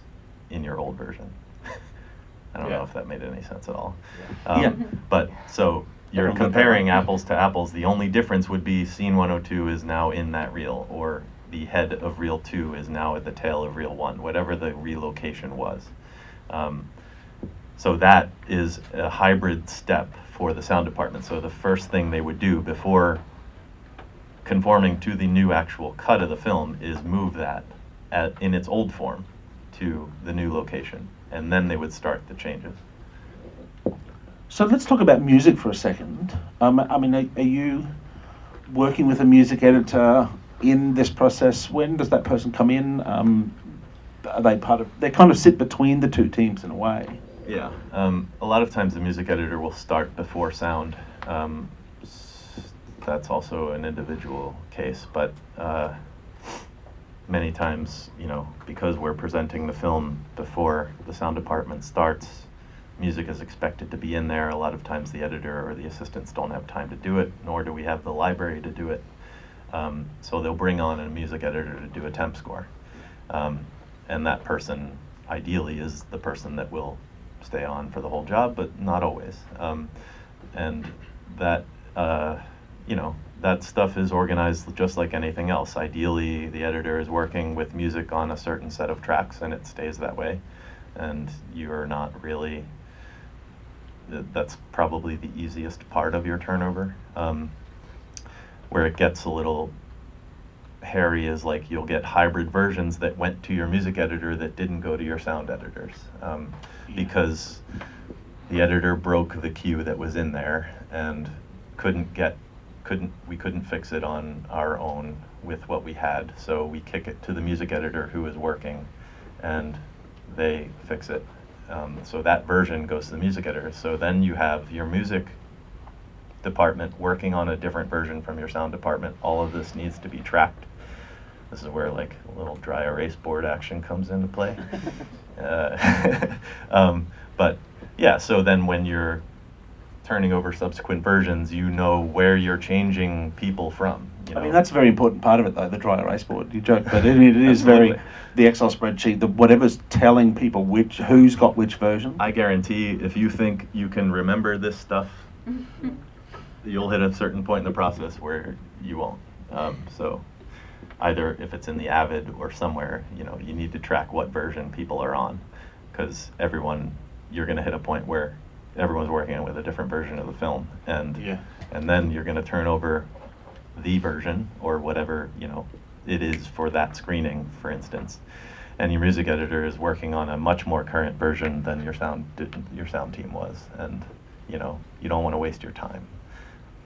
in your old version. <laughs> I don't Yeah. know if that made any sense at all. Yeah. Um, Yeah. But so you're Everyone got that comparing apples to apples. The only difference would be scene 102 is now in that reel, or the head of reel 2 is now at the tail of reel 1, whatever the relocation was. Um, so that is a hybrid step for the sound department. So the first thing they would do before conforming to the new actual cut of the film is move that at, in its old form to the new location, and then they would start the changes. So let's talk about music for a second. Um, I mean, are, are you working with a music editor in this process? When does that person come in? Um, are they part of? They kind of sit between the two teams in a way. Yeah. Um, a lot of times the music editor will start before sound. Um, that's also an individual case, but uh, many times, you know, because we're presenting the film before the sound department starts, music is expected to be in there. A lot of times the editor or the assistants don't have time to do it, nor do we have the library to do it. Um, so they'll bring on a music editor to do a temp score. Um, and that person ideally is the person that will stay on for the whole job, but not always. Um, and that, uh, you know, that stuff is organized just like anything else. Ideally, the editor is working with music on a certain set of tracks and it stays that way. And you're not really, that's probably the easiest part of your turnover. Um, where it gets a little hairy is like you'll get hybrid versions that went to your music editor that didn't go to your sound editors. Um, because the editor broke the cue that was in there and couldn't get couldn't we couldn't fix it on our own with what we had. So we kick it to the music editor who is working and they fix it. Um, so that version goes to the music editor. So then you have your music department working on a different version from your sound department. All of this needs to be tracked. This is where like a little dry erase board action comes into play. <laughs> Uh, <laughs> um, but yeah, so then when you're turning over subsequent versions, you know where you're changing people from. You know? I mean, that's a very important part of it, though. The dry erase board. You joke, but it, it is very the Excel spreadsheet. The whatever's telling people which who's got which version. I guarantee if you think you can remember this stuff, <laughs> you'll hit a certain point in the process where you won't. Um, so either if it's in the Avid or somewhere, you know, you need to track what version people are on, because everyone, you're going to hit a point where everyone's working with a different version of the film, and Yeah. and then you're going to turn over the version or whatever you know it is for that screening, for instance. And your music editor is working on a much more current version than your sound your sound team was, and you know you don't want to waste your time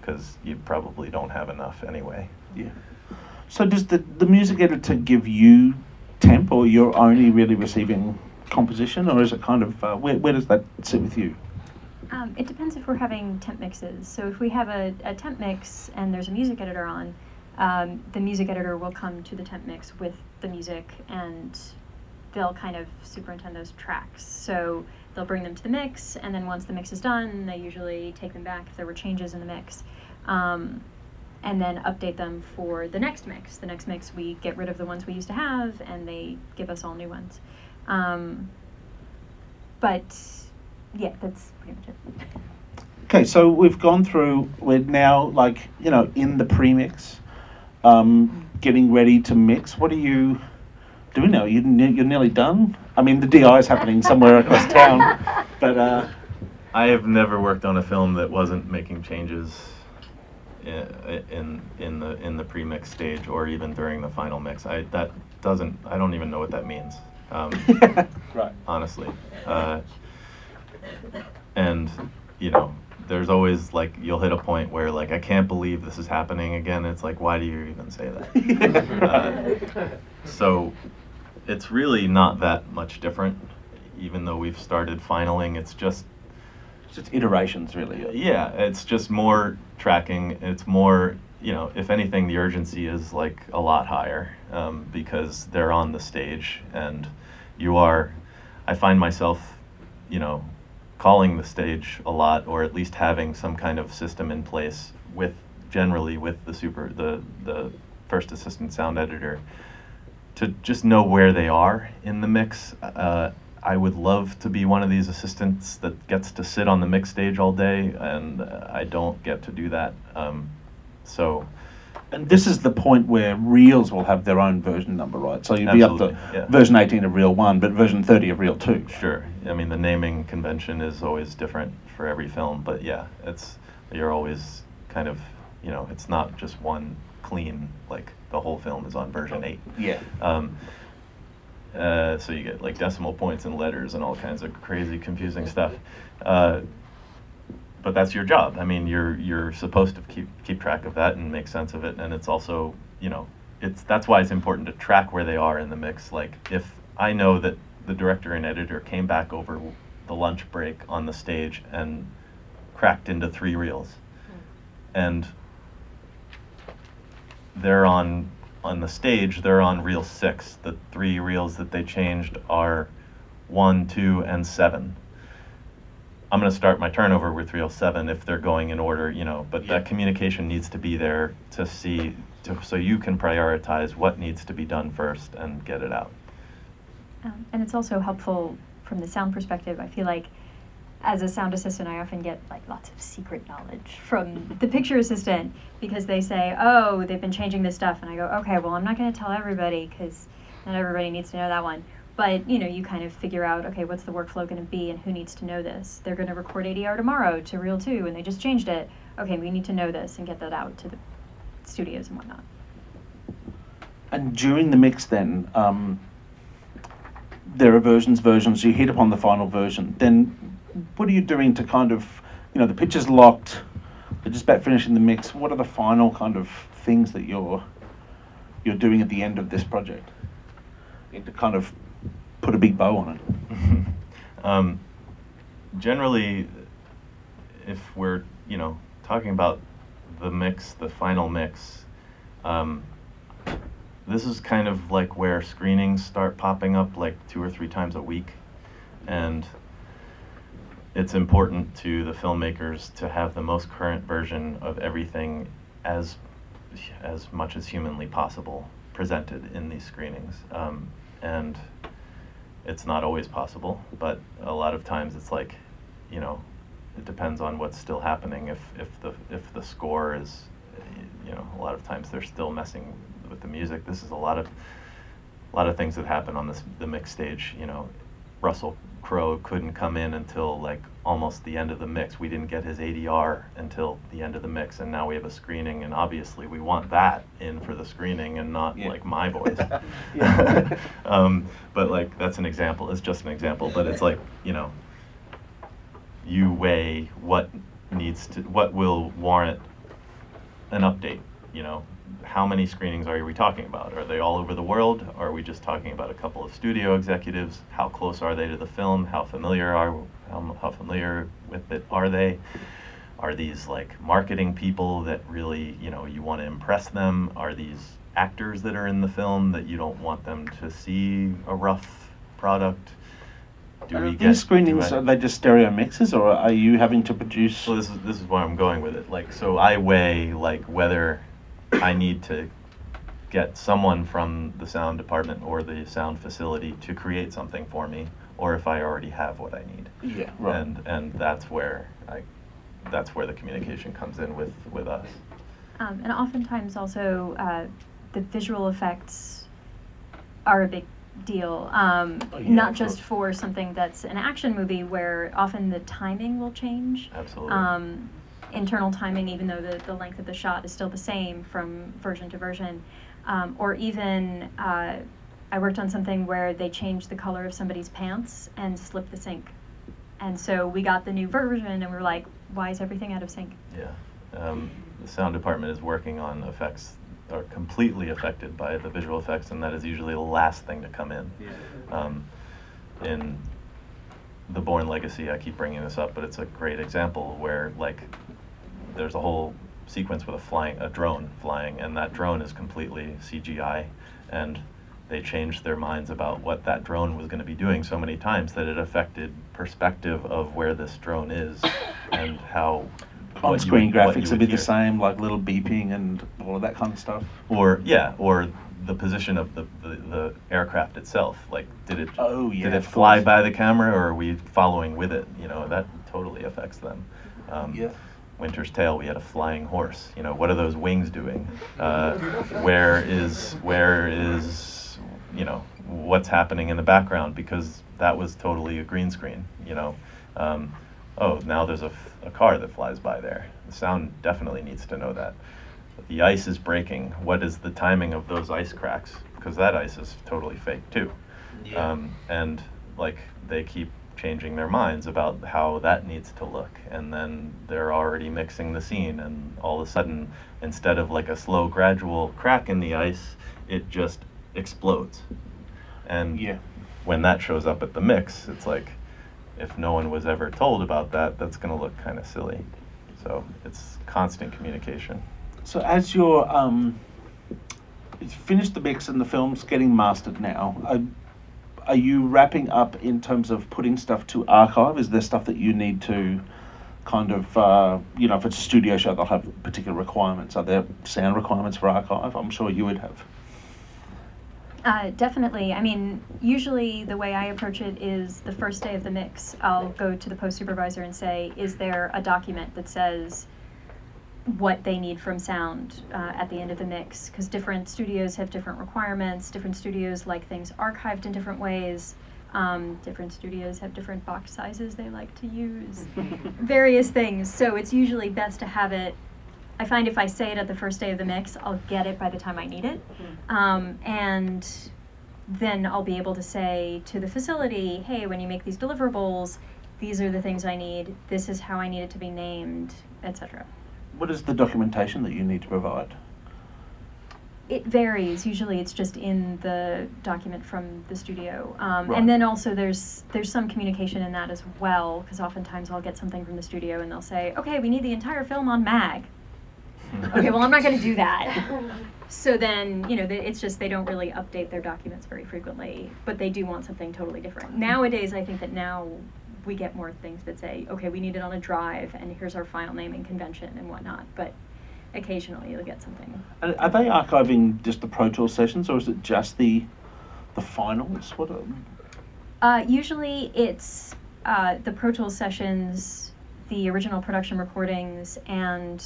because you probably don't have enough anyway. Yeah. So does the the music editor give you temp, or you're only really receiving composition, or is it kind of uh, where where does that sit with you? Um, it depends if we're having temp mixes. So if we have a, a temp mix and there's a music editor on, um, the music editor will come to the temp mix with the music and they'll kind of superintend those tracks. So they'll bring them to the mix and then once the mix is done, they usually take them back if there were changes in the mix. Um, and then update them for the next mix. The next mix, we get rid of the ones we used to have and they give us all new ones. Um, but yeah, that's pretty much it. Okay, so we've gone through. We're now like you know in the premix, um, getting ready to mix. What are you doing now? You you're nearly done. I mean, the DI is happening somewhere across town, but uh, I have never worked on a film that wasn't making changes i- in in the in the pre-mix stage or even during the final mix. I that doesn't I don't even know what that means. Um, <laughs> right. honestly. Uh, and you know, there's always like you'll hit a point where like I can't believe this is happening again. It's like why do you even say that? <laughs> Uh, so it's really not that much different, even though we've started finaling. It's just Just iterations, really. Yeah, it's just more tracking. It's more, you know, if anything, the urgency is like a lot higher um, because they're on the stage and you are. I find myself, you know, calling the stage a lot, or at least having some kind of system in place with generally with the super the the first assistant sound editor to just know where they are in the mix. Uh, I would love to be one of these assistants that gets to sit on the mix stage all day, and uh, I don't get to do that. Um, so, And this is the point where Reels will have their own version number, right? So you'll be up to yeah. version 18 of Reel 1, but version 30 of Reel 2. sure. I mean, the naming convention is always different for every film, but yeah, it's you're always kind of, you know, it's not just one clean like the whole film is on version eight. Yeah. Um, uh, so you get like decimal points and letters and all kinds of crazy, confusing stuff. Uh, but that's your job. I mean, you're you're supposed to keep keep track of that and make sense of it. And it's also, you know, it's that's why it's important to track where they are in the mix. Like if I know that the director and editor came back over the lunch break on the stage and cracked into three reels, and they're on on the stage they're on reel six the three reels that they changed are one two and seven i'm going to start my turnover with reel seven if they're going in order you know but Yeah. that communication needs to be there to see to, so you can prioritize what needs to be done first and get it out Um, and it's also helpful from the sound perspective. I feel like as a sound assistant, I often get like lots of secret knowledge from the picture assistant because they say, "Oh, they've been changing this stuff," and I go, "Okay, well, I'm not going to tell everybody because not everybody needs to know that one." But you know, you kind of figure out, okay, what's the workflow going to be, and who needs to know this? They're going to record ADR tomorrow to Reel Two, and they just changed it. Okay, we need to know this and get that out to the studios and whatnot. And during the mix, then, um, there are versions, versions. You hit upon the final version. Then, what are you doing to kind of, you know, the picture's locked. They're just about finishing the mix. What are the final kind of things that you're you're doing at the end of this project? To kind of put a big bow on it. <laughs> um, generally, if we're you know talking about the mix, the final mix, um, this is kind of like where screenings start popping up like two or three times a week, and it's important to the filmmakers to have the most current version of everything as as much as humanly possible presented in these screenings, um, and it's not always possible, but a lot of times it's like, you know, it depends on what's still happening. If if the if the score is, you know, a lot of times they're still messing with the music. This is a lot of a lot of things that happen on this the mix stage. You know, Russell Crowe couldn't come in until like almost the end of the mix. We didn't get his ADR until the end of the mix, and now we have a screening, and obviously we want that in for the screening and not Yeah. like my voice. <laughs> <laughs> Um, but like that's an example. It's just an example, but it's like you know, you weigh what needs to what will warrant an update. You know, how many screenings are we talking about? Are they all over the world? Are we just talking about a couple of studio executives? How close are they to the film? How familiar are how, how familiar with it are they? Are these like marketing people that really you know you want to impress them? Are these actors that are in the film that you don't want them to see a rough product? Do Are we these get screenings I- are they just stereo mixes, or are you having to produce? so this is this is where I'm going with it. Like, so I weigh like whether I need to get someone from the sound department or the sound facility to create something for me, or if I already have what I need. yeah, right. And and that's where I, that's where the communication comes in with with us. Um, and oftentimes also uh, the visual effects are a big deal. Um, Oh, yeah, not just course. for something that's an action movie where often the timing will change. Absolutely. Um, internal timing, even though the, the length of the shot is still the same from version to version. Um, or even, uh, I worked on something where they changed the color of somebody's pants and slipped the sync. And so we got the new version and we were like, why is everything out of sync? Yeah. Um, the sound department is working on effects that are completely affected by the visual effects, and that is usually the last thing to come in. Um, in the Bourne Legacy. I keep bringing this up, but it's a great example where like there's a whole sequence with a flying a drone flying, and that drone is completely CGI, and they changed their minds about what that drone was going to be doing so many times that it affected perspective of where this drone is <coughs> and how On-screen would- graphics would be the same, like little beeping and all of that kind of stuff. or yeah, or the position of the, the, the aircraft itself. Like, did it Oh, yeah, did it fly course. by the camera, or are we following with it? You know, that totally affects them. Um, Yeah. Winter's Tale, we had a flying horse. You know, what are those wings doing? Uh, where is where is you know what's happening in the background? Because that was totally a green screen. You know, um, oh now there's a, f- a car that flies by there. The sound definitely needs to know that. The ice is breaking. What is the timing of those ice cracks? Because that ice is totally fake too. Yeah. Um, and like they keep changing their minds about how that needs to look. And then they're already mixing the scene and all of a sudden instead of like a slow gradual crack in the ice it just explodes. And Yeah. when that shows up at the mix it's like if no one was ever told about that that's going to look kind of silly. So it's constant communication. So as you're um, it's finished the mix and the film's getting mastered now, are you wrapping up in terms of putting stuff to archive? Is there stuff that you need to kind of, uh, you know, if it's a studio show, they'll have particular requirements. Are there sound requirements for archive? I'm sure you would have. Uh, definitely. I mean, usually the way I approach it is the first day of the mix, I'll go to the post supervisor and say, is there a document that says what they need from sound uh, at the end of the mix? Because different studios have different requirements, different studios like things archived in different ways. Um, different studios have different box sizes they like to use, <laughs> various things. So it's usually best to have it I find if I say it at the first day of the mix, I'll get it by the time I need it. Um, and then I'll be able to say to the facility, hey, when you make these deliverables, these are the things I need, this is how I need it to be named, etc. What is the documentation that you need to provide? It varies. Usually, it's just in the document from the studio, um, Right. and then also there's there's some communication in that as well. Because oftentimes I'll get something from the studio and they'll say, "Okay, we need the entire film on mag." okay, well, I'm not going to do that. <laughs> So then, you know, they, it's just they don't really update their documents very frequently, but they do want something totally different. Nowadays, I think that now we get more things that say, okay, we need it on a drive, and here's our file naming convention and whatnot. But occasionally, you'll get something. And are they archiving just the Pro Tools sessions, or is it just the the finals? What? Are, Uh, usually, it's uh, the Pro Tools sessions, the original production recordings, and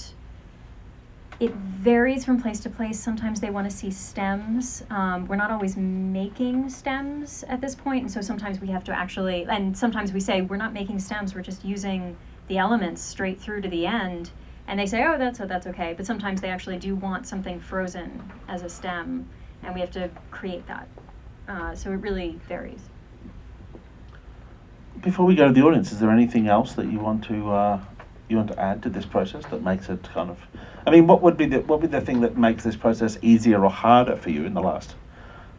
it varies from place to place. Sometimes they want to see stems. Um, we're not always making stems at this point, and so sometimes we have to actually, and sometimes we say we're not making stems. We're just using the elements straight through to the end, and they say, oh, that's that's okay. But sometimes they actually do want something frozen as a stem, and we have to create that. Uh, so it really varies. before we go to the audience, is there anything else that you want to uh, you want to add to this process that makes it kind of? I mean, what would be the what would be the thing that makes this process easier or harder for you in the last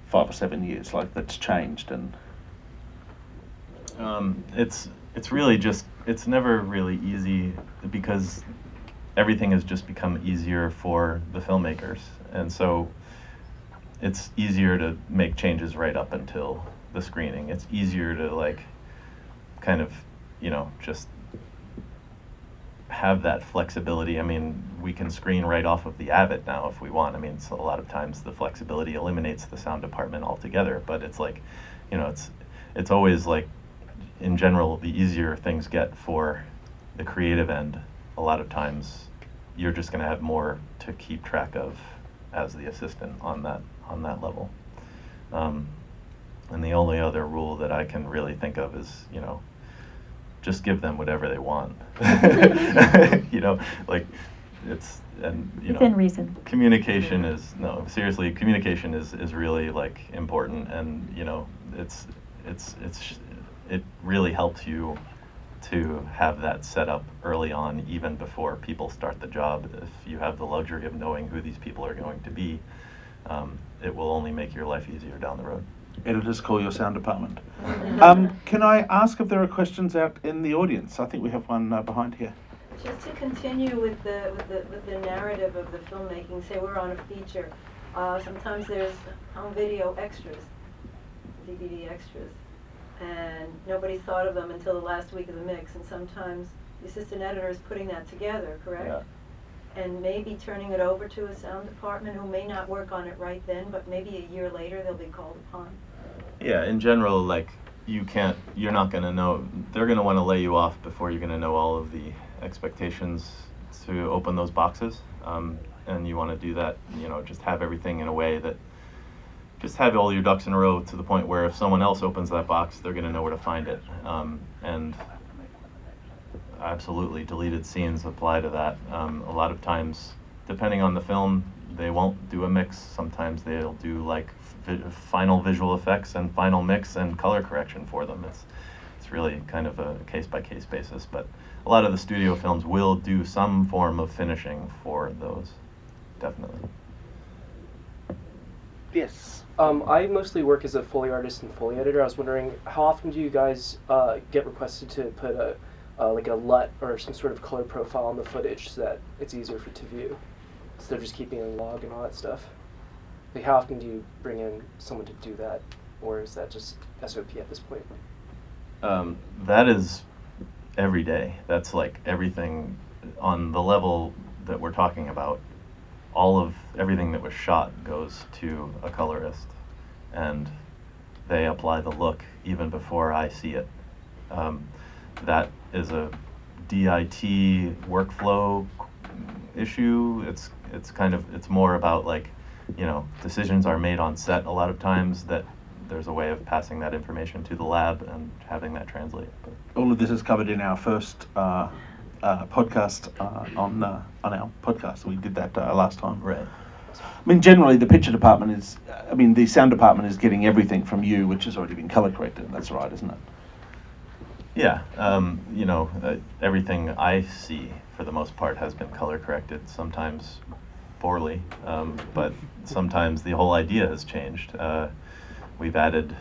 five or seven years? Like that's changed and Um, it's it's really just it's never really easy because everything has just become easier for the filmmakers, and so it's easier to make changes right up until the screening. It's easier to like kind of you know just have that flexibility. I mean, we can screen right off of the Avid now if we want. I mean, so a lot of times the flexibility eliminates the sound department altogether. But it's like, you know, it's it's always like, in general, the easier things get for the creative end. A lot of times, you're just going to have more to keep track of as the assistant on that on that level. Um, and the only other rule that I can really think of is, you know, just give them whatever they want. <laughs> you know, like it's and you Within know reason. communication is no seriously communication is is really like important and you know it's it's it's it really helps you to have that set up early on even before people start the job if you have the luxury of knowing who these people are going to be um, it will only make your life easier down the road Editors call your sound department. <laughs> Um, can I ask if there are questions out in the audience? I think we have one uh, behind here. Just to continue with the, with the, with the narrative of the filmmaking, say we're on a feature, uh, sometimes there's home video extras, DVD extras, and nobody thought of them until the last week of the mix, and sometimes the assistant editor is putting that together, correct? Yeah. And maybe turning it over to a sound department who may not work on it right then, but maybe a year later they'll be called upon. Yeah, in general, like you can't, you're not gonna know. They're gonna want to lay you off before you're gonna know all of the expectations to open those boxes. Um, and you want to do that, you know, just have everything in a way that, just have all your ducks in a row to the point where if someone else opens that box, they're gonna know where to find it. Um, and absolutely, deleted scenes apply to that. Um, a lot of times, depending on the film, they won't do a mix. Sometimes they'll do like vi- final visual effects and final mix and color correction for them. It's it's really kind of a case by case basis, but a lot of the studio films will do some form of finishing for those, definitely. Yes. Um, I mostly work as a Foley artist and Foley editor. I was wondering, how often do you guys uh, get requested to put a uh, like a LUT or some sort of color profile on the footage so that it's easier for to view instead of just keeping a log and all that stuff? Like, how often do you bring in someone to do that, or is that just SOP at this point? Um, that is every day. That's like everything on the level that we're talking about. All of everything that was shot goes to a colorist, and they apply the look even before I see it. Um, that is a DIT workflow issue. It's it's kind of it's more about like, you know, decisions are made on set a lot of times that there's a way of passing that information to the lab and having that translate. But All of this is covered in our first uh, uh, podcast uh, on uh, on our podcast. We did that uh, last time. right. I mean, generally, the picture department is. I mean, the sound department is getting everything from you, which has already been color corrected. That's right, isn't it? Yeah, um, you know, uh, everything I see for the most part has been color corrected, sometimes poorly, um, but sometimes the whole idea has changed. Uh, we've added,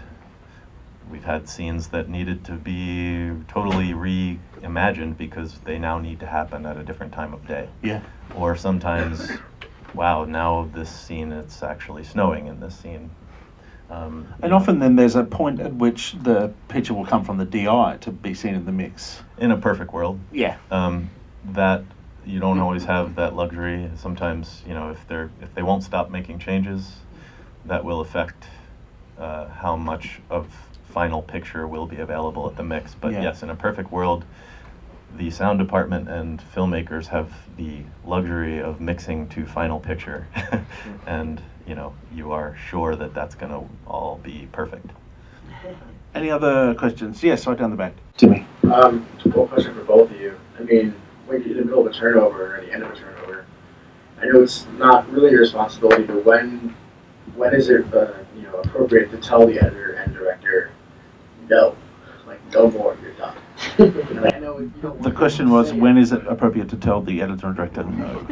we've had scenes that needed to be totally reimagined because they now need to happen at a different time of day. Yeah. Or sometimes, wow, now this scene it's actually snowing in this scene. Um, And often, then there's a point at which the picture will come from the DI to be seen in the mix. in a perfect world, Yeah. um, that you don't always have that luxury. Sometimes, you know, if they're if they won't stop making changes, that will affect uh, how much of final picture will be available at the mix. But Yeah. yes, in a perfect world, the sound department and filmmakers have the luxury of mixing to final picture, <laughs> and you know, you are sure that that's going to all be perfect. <laughs> Any other questions? Yes, right down the back. Timmy. Um, well, question for both of you. I mean, when you're in the middle of a turnover or the end of a turnover, I know it's not really your responsibility, but when when is it uh, you know appropriate to tell the editor and director no, like no more, you're done. <laughs> I know you The question was, say when is it appropriate to tell the editor and director no?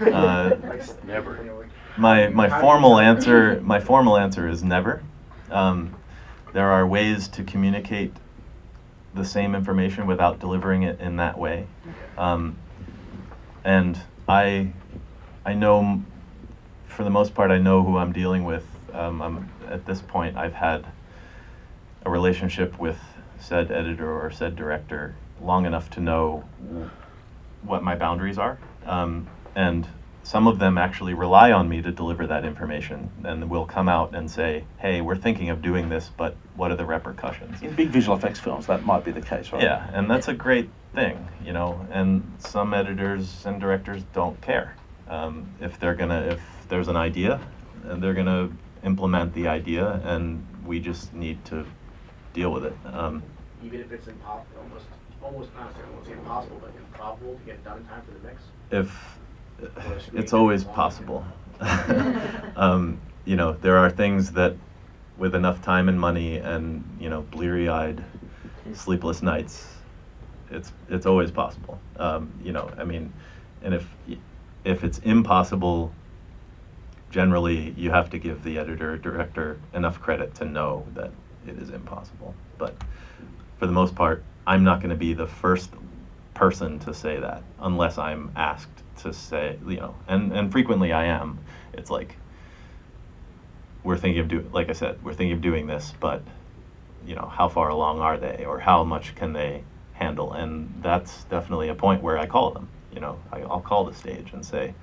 <laughs> Uh, Never. You know, like- My my formal answer <laughs> my formal answer is never. Um, there are ways to communicate the same information without delivering it in that way, um, and I I know for the most part I know who I'm dealing with. Um, I'm, at this point, I've had a relationship with said editor or said director long enough to know what my boundaries are. Um, and some of them actually rely on me to deliver that information and will come out and say, hey, we're thinking of doing this, but what are the repercussions? In big visual effects films, that might be the case, right? Yeah, and that's a great thing, you know. And some editors and directors don't care um, if they're gonna if there's an idea, and they're gonna implement the idea, and we just need to deal with it. Um, Even if it's impossible, almost, almost not, I won't say impossible, but improbable to get done in time for the mix. if Or a screen it's always possible. <laughs> um, you know, there are things that, with enough time and money and you know, bleary-eyed, sleepless nights, it's it's always possible. Um, you know, I mean, and if if it's impossible, generally, you have to give the editor or director enough credit to know that it is impossible. But for the most part, I'm not going to be the first person to say that unless I'm asked to say, you know, and, and frequently I am. It's like, we're thinking of doing, like I said, we're thinking of doing this, but, you know, how far along are they or how much can they handle? And that's definitely a point where I call them, you know, I, I'll call the stage and say,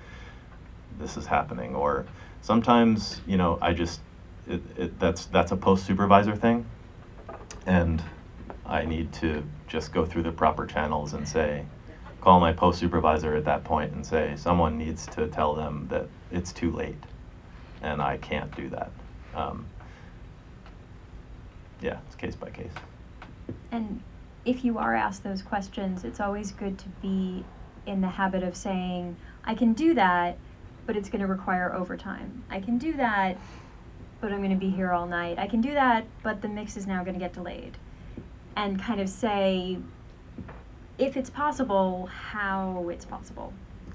this is happening. Or sometimes, you know, I just, it, it, that's, that's a post supervisor thing. And I need to just go through the proper channels and say, call my post supervisor at that point and say, someone needs to tell them that it's too late and I can't do that. Um, yeah, it's case by case. And if you are asked those questions, it's always good to be in the habit of saying, I can do that, but it's going to require overtime. I can do that, but I'm going to be here all night. I can do that, but the mix is now going to get delayed. And kind of say, if it's possible, how it's possible.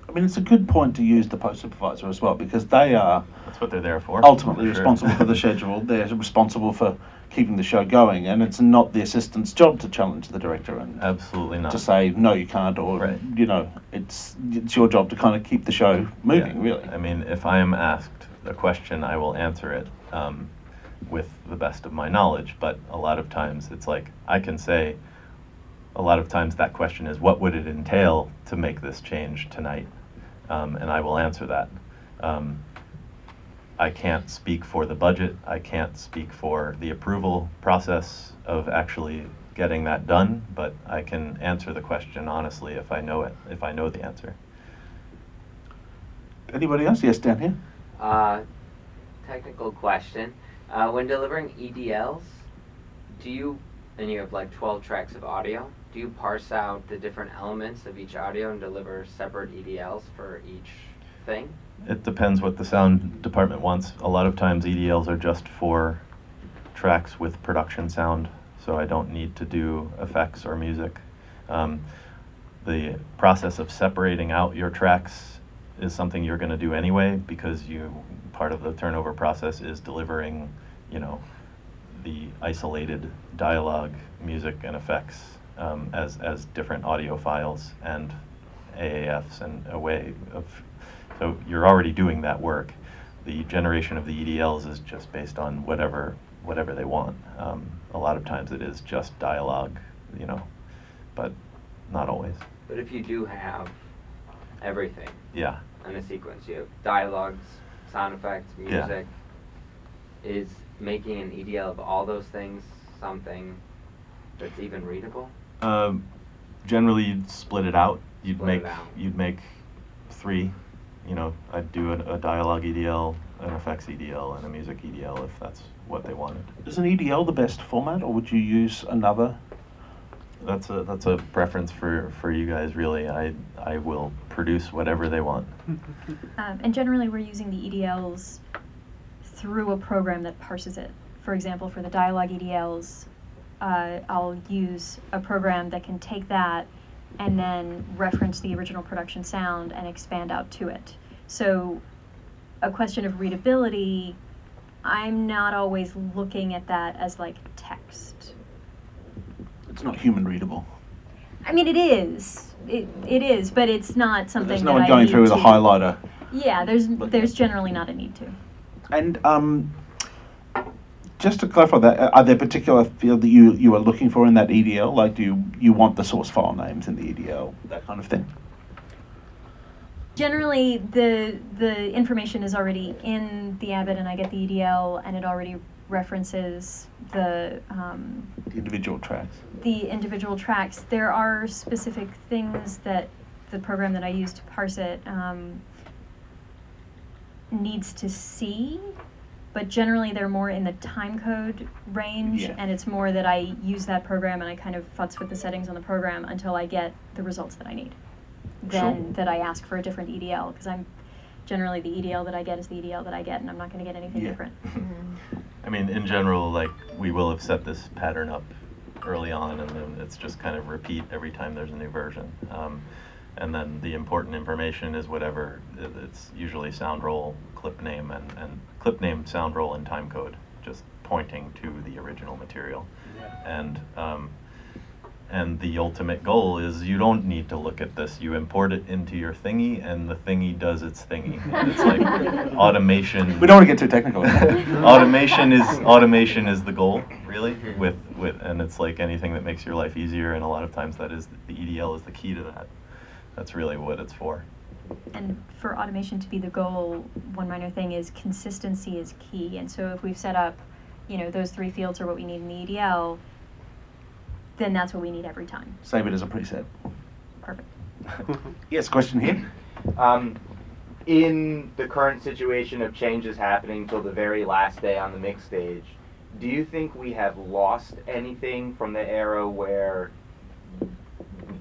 I mean, it's a good point to use the post supervisor as well because they are That's what they're there for. ultimately for sure. responsible for the <laughs> schedule. They're responsible for keeping the show going, and it's not the assistant's job to challenge the director and Absolutely not. to say no, you can't, or Right. you know, it's it's your job to kind of keep the show moving. Yeah. Really, I mean, if I am asked a question, I will answer it um, with the best of my knowledge. But a lot of times, it's like I can say. A lot of times, that question is, "What would it entail to make this change tonight?" Um, and I will answer that. Um, I can't speak for the budget. I can't speak for the approval process of actually getting that done. But I can answer the question honestly if I know it. If I know the answer. anybody else? Yes, down here. Uh, technical question. Uh, when delivering EDLs, do you, and you have like 12 tracks of audio, do you parse out the different elements of each audio and deliver separate EDLs for each thing? It depends what the sound department wants. A lot of times EDLs are just for tracks with production sound, so I don't need to do effects or music. Um, the process of separating out your tracks is something you're going to do anyway because you part of the turnover process is delivering, you know, the isolated dialogue, music, and effects um, as as different audio files and AAFs and a way of. So you're already doing that work. The generation of the EDLs is just based on whatever whatever they want. Um, a lot of times it is just dialogue, you know, but not always. But if you do have everything Yeah. in a sequence, you have dialogues, sound effects, Yeah. music, is making an EDL of all those things something that's even readable? Um, generally, you'd split it out. You'd Split make out. you'd make three. You know, I'd do a, a dialogue EDL, an effects EDL, and a music EDL if that's what they wanted. Is an EDL the best format, or would you use another? That's a that's a preference for for you guys. Really, I I will produce whatever they want. <laughs> Um, and generally, we're using the EDLs through a program that parses it. For example, for the dialogue EDLs, uh, I'll use a program that can take that and then reference the original production sound and expand out to it. So, a question of readability, I'm not always looking at that as like text. It's not human readable. I mean, it is. It, it is, but it's not something There's that no one I going through with a highlighter. Yeah, there's there's generally not a need to. And um, just to clarify that, uh, are there particular field that you you are looking for in that EDL? Like, do you you want the source file names in the EDL, that kind of thing? Generally, the the information is already in the Avid, and I get the EDL, and it already references the um, The individual tracks. the individual tracks. There are specific things that the program that I use to parse it um, needs to see, but generally they're more in the time code range, Yeah. and it's more that I use that program and I kind of futz with the settings on the program until I get the results that I need. Then Sure. that I ask for a different EDL because I'm generally the EDL that I get is the EDL that I get, and I'm not going to get anything Yeah. different. <laughs> I mean, in general, like we will have set this pattern up early on, and then it's just kind of repeat every time there's a new version. Um, and then the important information is whatever it's usually sound roll, clip name, and, and clip name, sound roll, and time code, just pointing to the original material. And um, and the ultimate goal is you don't need to look at this. You import it into your thingy, and the thingy does its thingy. <laughs> And it's like automation. We don't want to get too technical. <laughs> automation is automation is the goal, really. With with and it's like anything that makes your life easier, and a lot of times that is the EDL is the key to that. That's really what it's for. And for automation to be the goal, one minor thing is consistency is key. And so if we've set up, you know, those three fields are what we need in the EDL, then that's what we need every time. Save it as a preset. Perfect. <laughs> Yes, question here. Um, in the current situation of changes happening till the very last day on the mix stage, do you think we have lost anything from the era where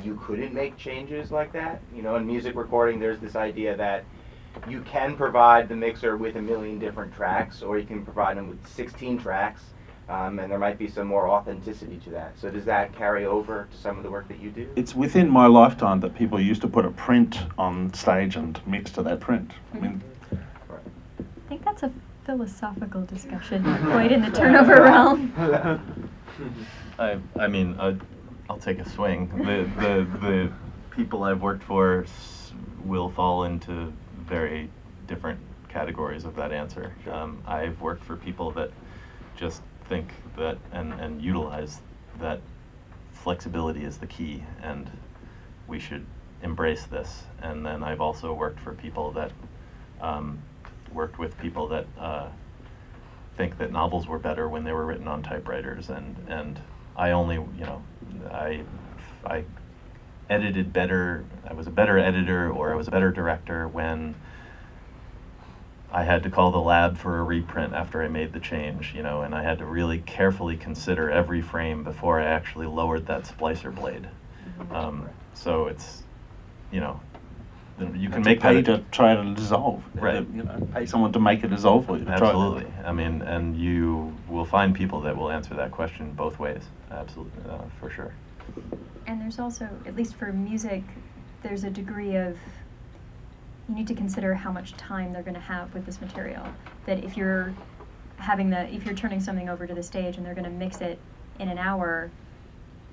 you couldn't make changes like that? You know, in music recording, there's this idea that you can provide the mixer with a million different tracks, or you can provide them with 16 tracks, um, and there might be some more authenticity to that. So, does that carry over to some of the work that you do? It's within my lifetime that people used to put a print on stage and mix to that print. I mean, I think that's a philosophical discussion, quite in the turnover <laughs> realm. <laughs> I, I mean, uh, I'll take a swing. The, the, the people I've worked for will fall into very different categories of that answer. Um, I've worked for people that just think that and, and utilize that flexibility is the key and we should embrace this. And then I've also worked for people that um, worked with people that uh, think that novels were better when they were written on typewriters and and I only you know I I edited better I was a better editor or I was a better director when I had to call the lab for a reprint after I made the change, you know, and I had to really carefully consider every frame before I actually lowered that splicer blade. Um, so it's, you know, you can make pay that. to try to dissolve. Right. You know, pay someone to make a dissolve for you. try it. Absolutely. I mean, and you will find people that will answer that question both ways. Absolutely, uh, for sure. And there's also, at least for music, there's a degree of you need to consider how much time they're going to have with this material. That if you're having the, if you're turning something over to the stage and they're going to mix it in an hour,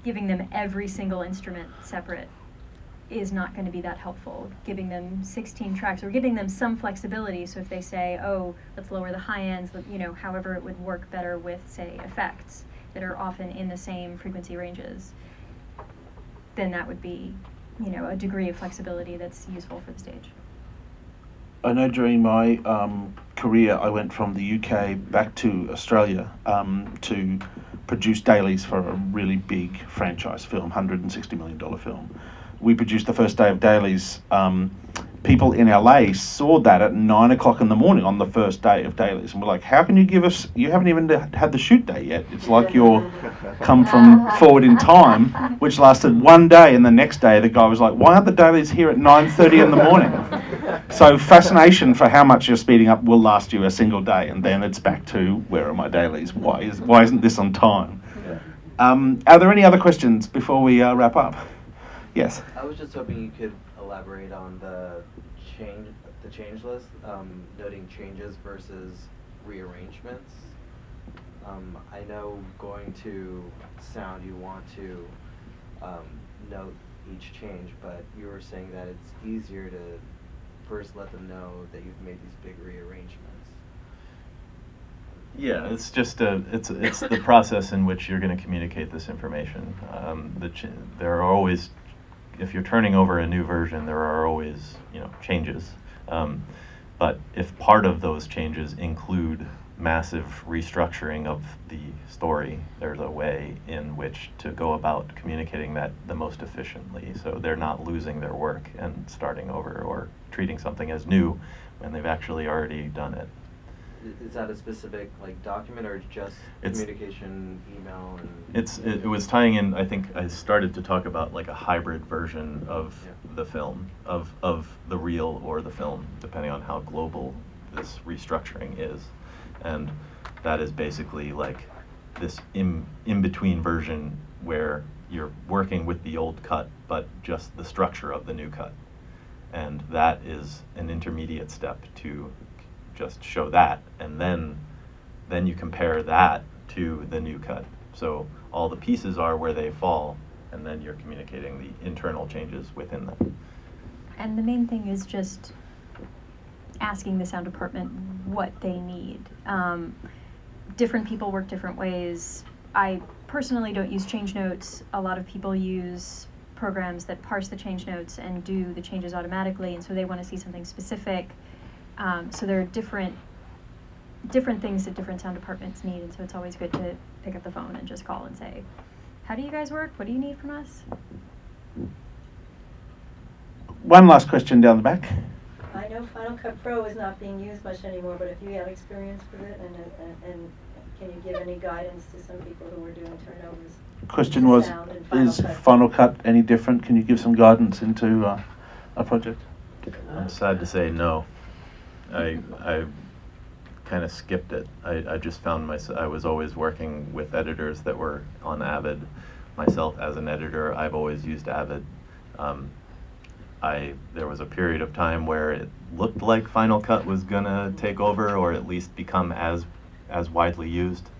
giving them every single instrument separate is not going to be that helpful. Giving them 16 tracks or giving them some flexibility. So if they say, oh, let's lower the high ends, you know, however it would work better with, say, effects that are often in the same frequency ranges, then that would be, you know, a degree of flexibility that's useful for the stage. I know during my um, career, I went from the UK back to Australia um, to produce dailies for a really big franchise film, $160 million film. We produced the first day of dailies. Um, people in LA saw that at nine o'clock in the morning on the first day of dailies, and we're like, "How can you give us? You haven't even had the shoot day yet. It's like you're <laughs> come from forward in time, which lasted one day, and the next day the guy was like, "Why aren't the dailies here at nine thirty in the morning?" So fascination for how much you're speeding up will last you a single day, and then it's back to where are my dailies? Why is why isn't this on time? Um, are there any other questions before we uh, wrap up? Yes. I was just hoping you could elaborate on the change, the change list, um, noting changes versus rearrangements. Um, I know going to sound, you want to um, note each change, but you were saying that it's easier to first let them know that you've made these big rearrangements. Yeah, it's just a, it's, it's the process in which you're going to communicate this information. Um, the ch- there are always, if you're turning over a new version, there are always, you know, changes. Um, but if part of those changes include massive restructuring of the story, there's a way in which to go about communicating that the most efficiently. So they're not losing their work and starting over or treating something as new when they've actually already done it. Is that a specific like document or just It's- communication, email, and? It's it, it was tying in. I think I started to talk about like a hybrid version of Yeah. the film, of of the reel or the film, depending on how global this restructuring is, and that is basically like this in in between version where you're working with the old cut, but just the structure of the new cut. And that is an intermediate step to just show that, and then then you compare that to the new cut. So all the pieces are where they fall, and then you're communicating the internal changes within them. And the main thing is just asking the sound department what they need. Um, different people work different ways. I personally don't use change notes. A lot of people use programs that parse the change notes and do the changes automatically, and so they want to see something specific. Um, so there are different different things that different sound departments need, and so it's always good to pick up the phone and just call and say, "How do you guys work? What do you need from us?" One last question down the back. I know Final Cut Pro is not being used much anymore, but if you have experience with it, and, and, and can you give any guidance to some people who are doing turnovers? Question was, Final is Cut? Final Cut any different? Can you give some guidance into uh, a project? I'm sad to say no. I I kind of skipped it. I, I just found myself I was always working with editors that were on Avid. Myself as an editor, I've always used Avid. Um, I there was a period of time where it looked like Final Cut was gonna take over or at least become as as widely used,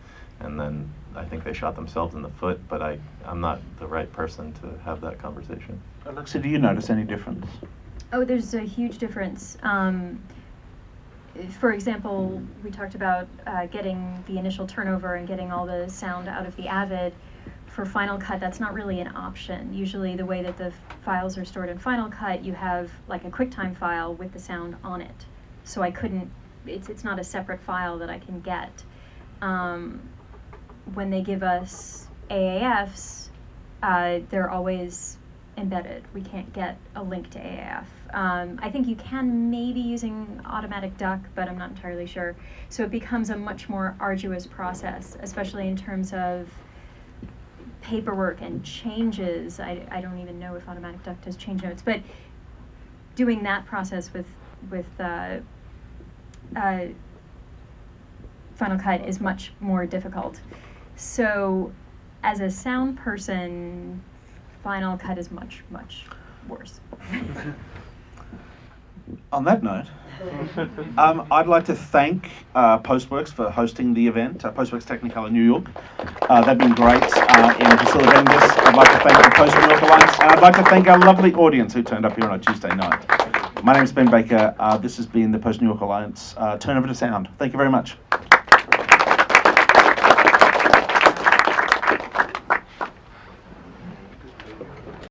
and then I think they shot themselves in the foot. But I I'm not the right person to have that conversation. Alexa, do you notice any difference? Oh, there's a huge difference. Um, for example, we talked about uh, getting the initial turnover and getting all the sound out of the Avid. For Final Cut, that's not really an option. Usually, the way that the files are stored in Final Cut, you have like a QuickTime file with the sound on it. So I couldn't. It's it's not a separate file that I can get. Um, when they give us AAFs, uh, they're always embedded. We can't get a link to AAF. Um, I think you can maybe using automatic duck, but I'm not entirely sure. So it becomes a much more arduous process, especially in terms of paperwork and changes. I, I don't even know if automatic duck does change notes, but doing that process with with uh, uh, Final Cut is much more difficult. So, as a sound person, Final Cut is much much worse. <laughs> On that note, um, I'd like to thank uh, Postworks for hosting the event, uh, Postworks Technicolor New York. Uh, they've been great uh, in facilitating this. I'd like to thank the Post New York Alliance, and I'd like to thank our lovely audience who turned up here on a Tuesday night. My name is Ben Baker. Uh, this has been the Post New York Alliance uh, Turnover to Sound. Thank you very much.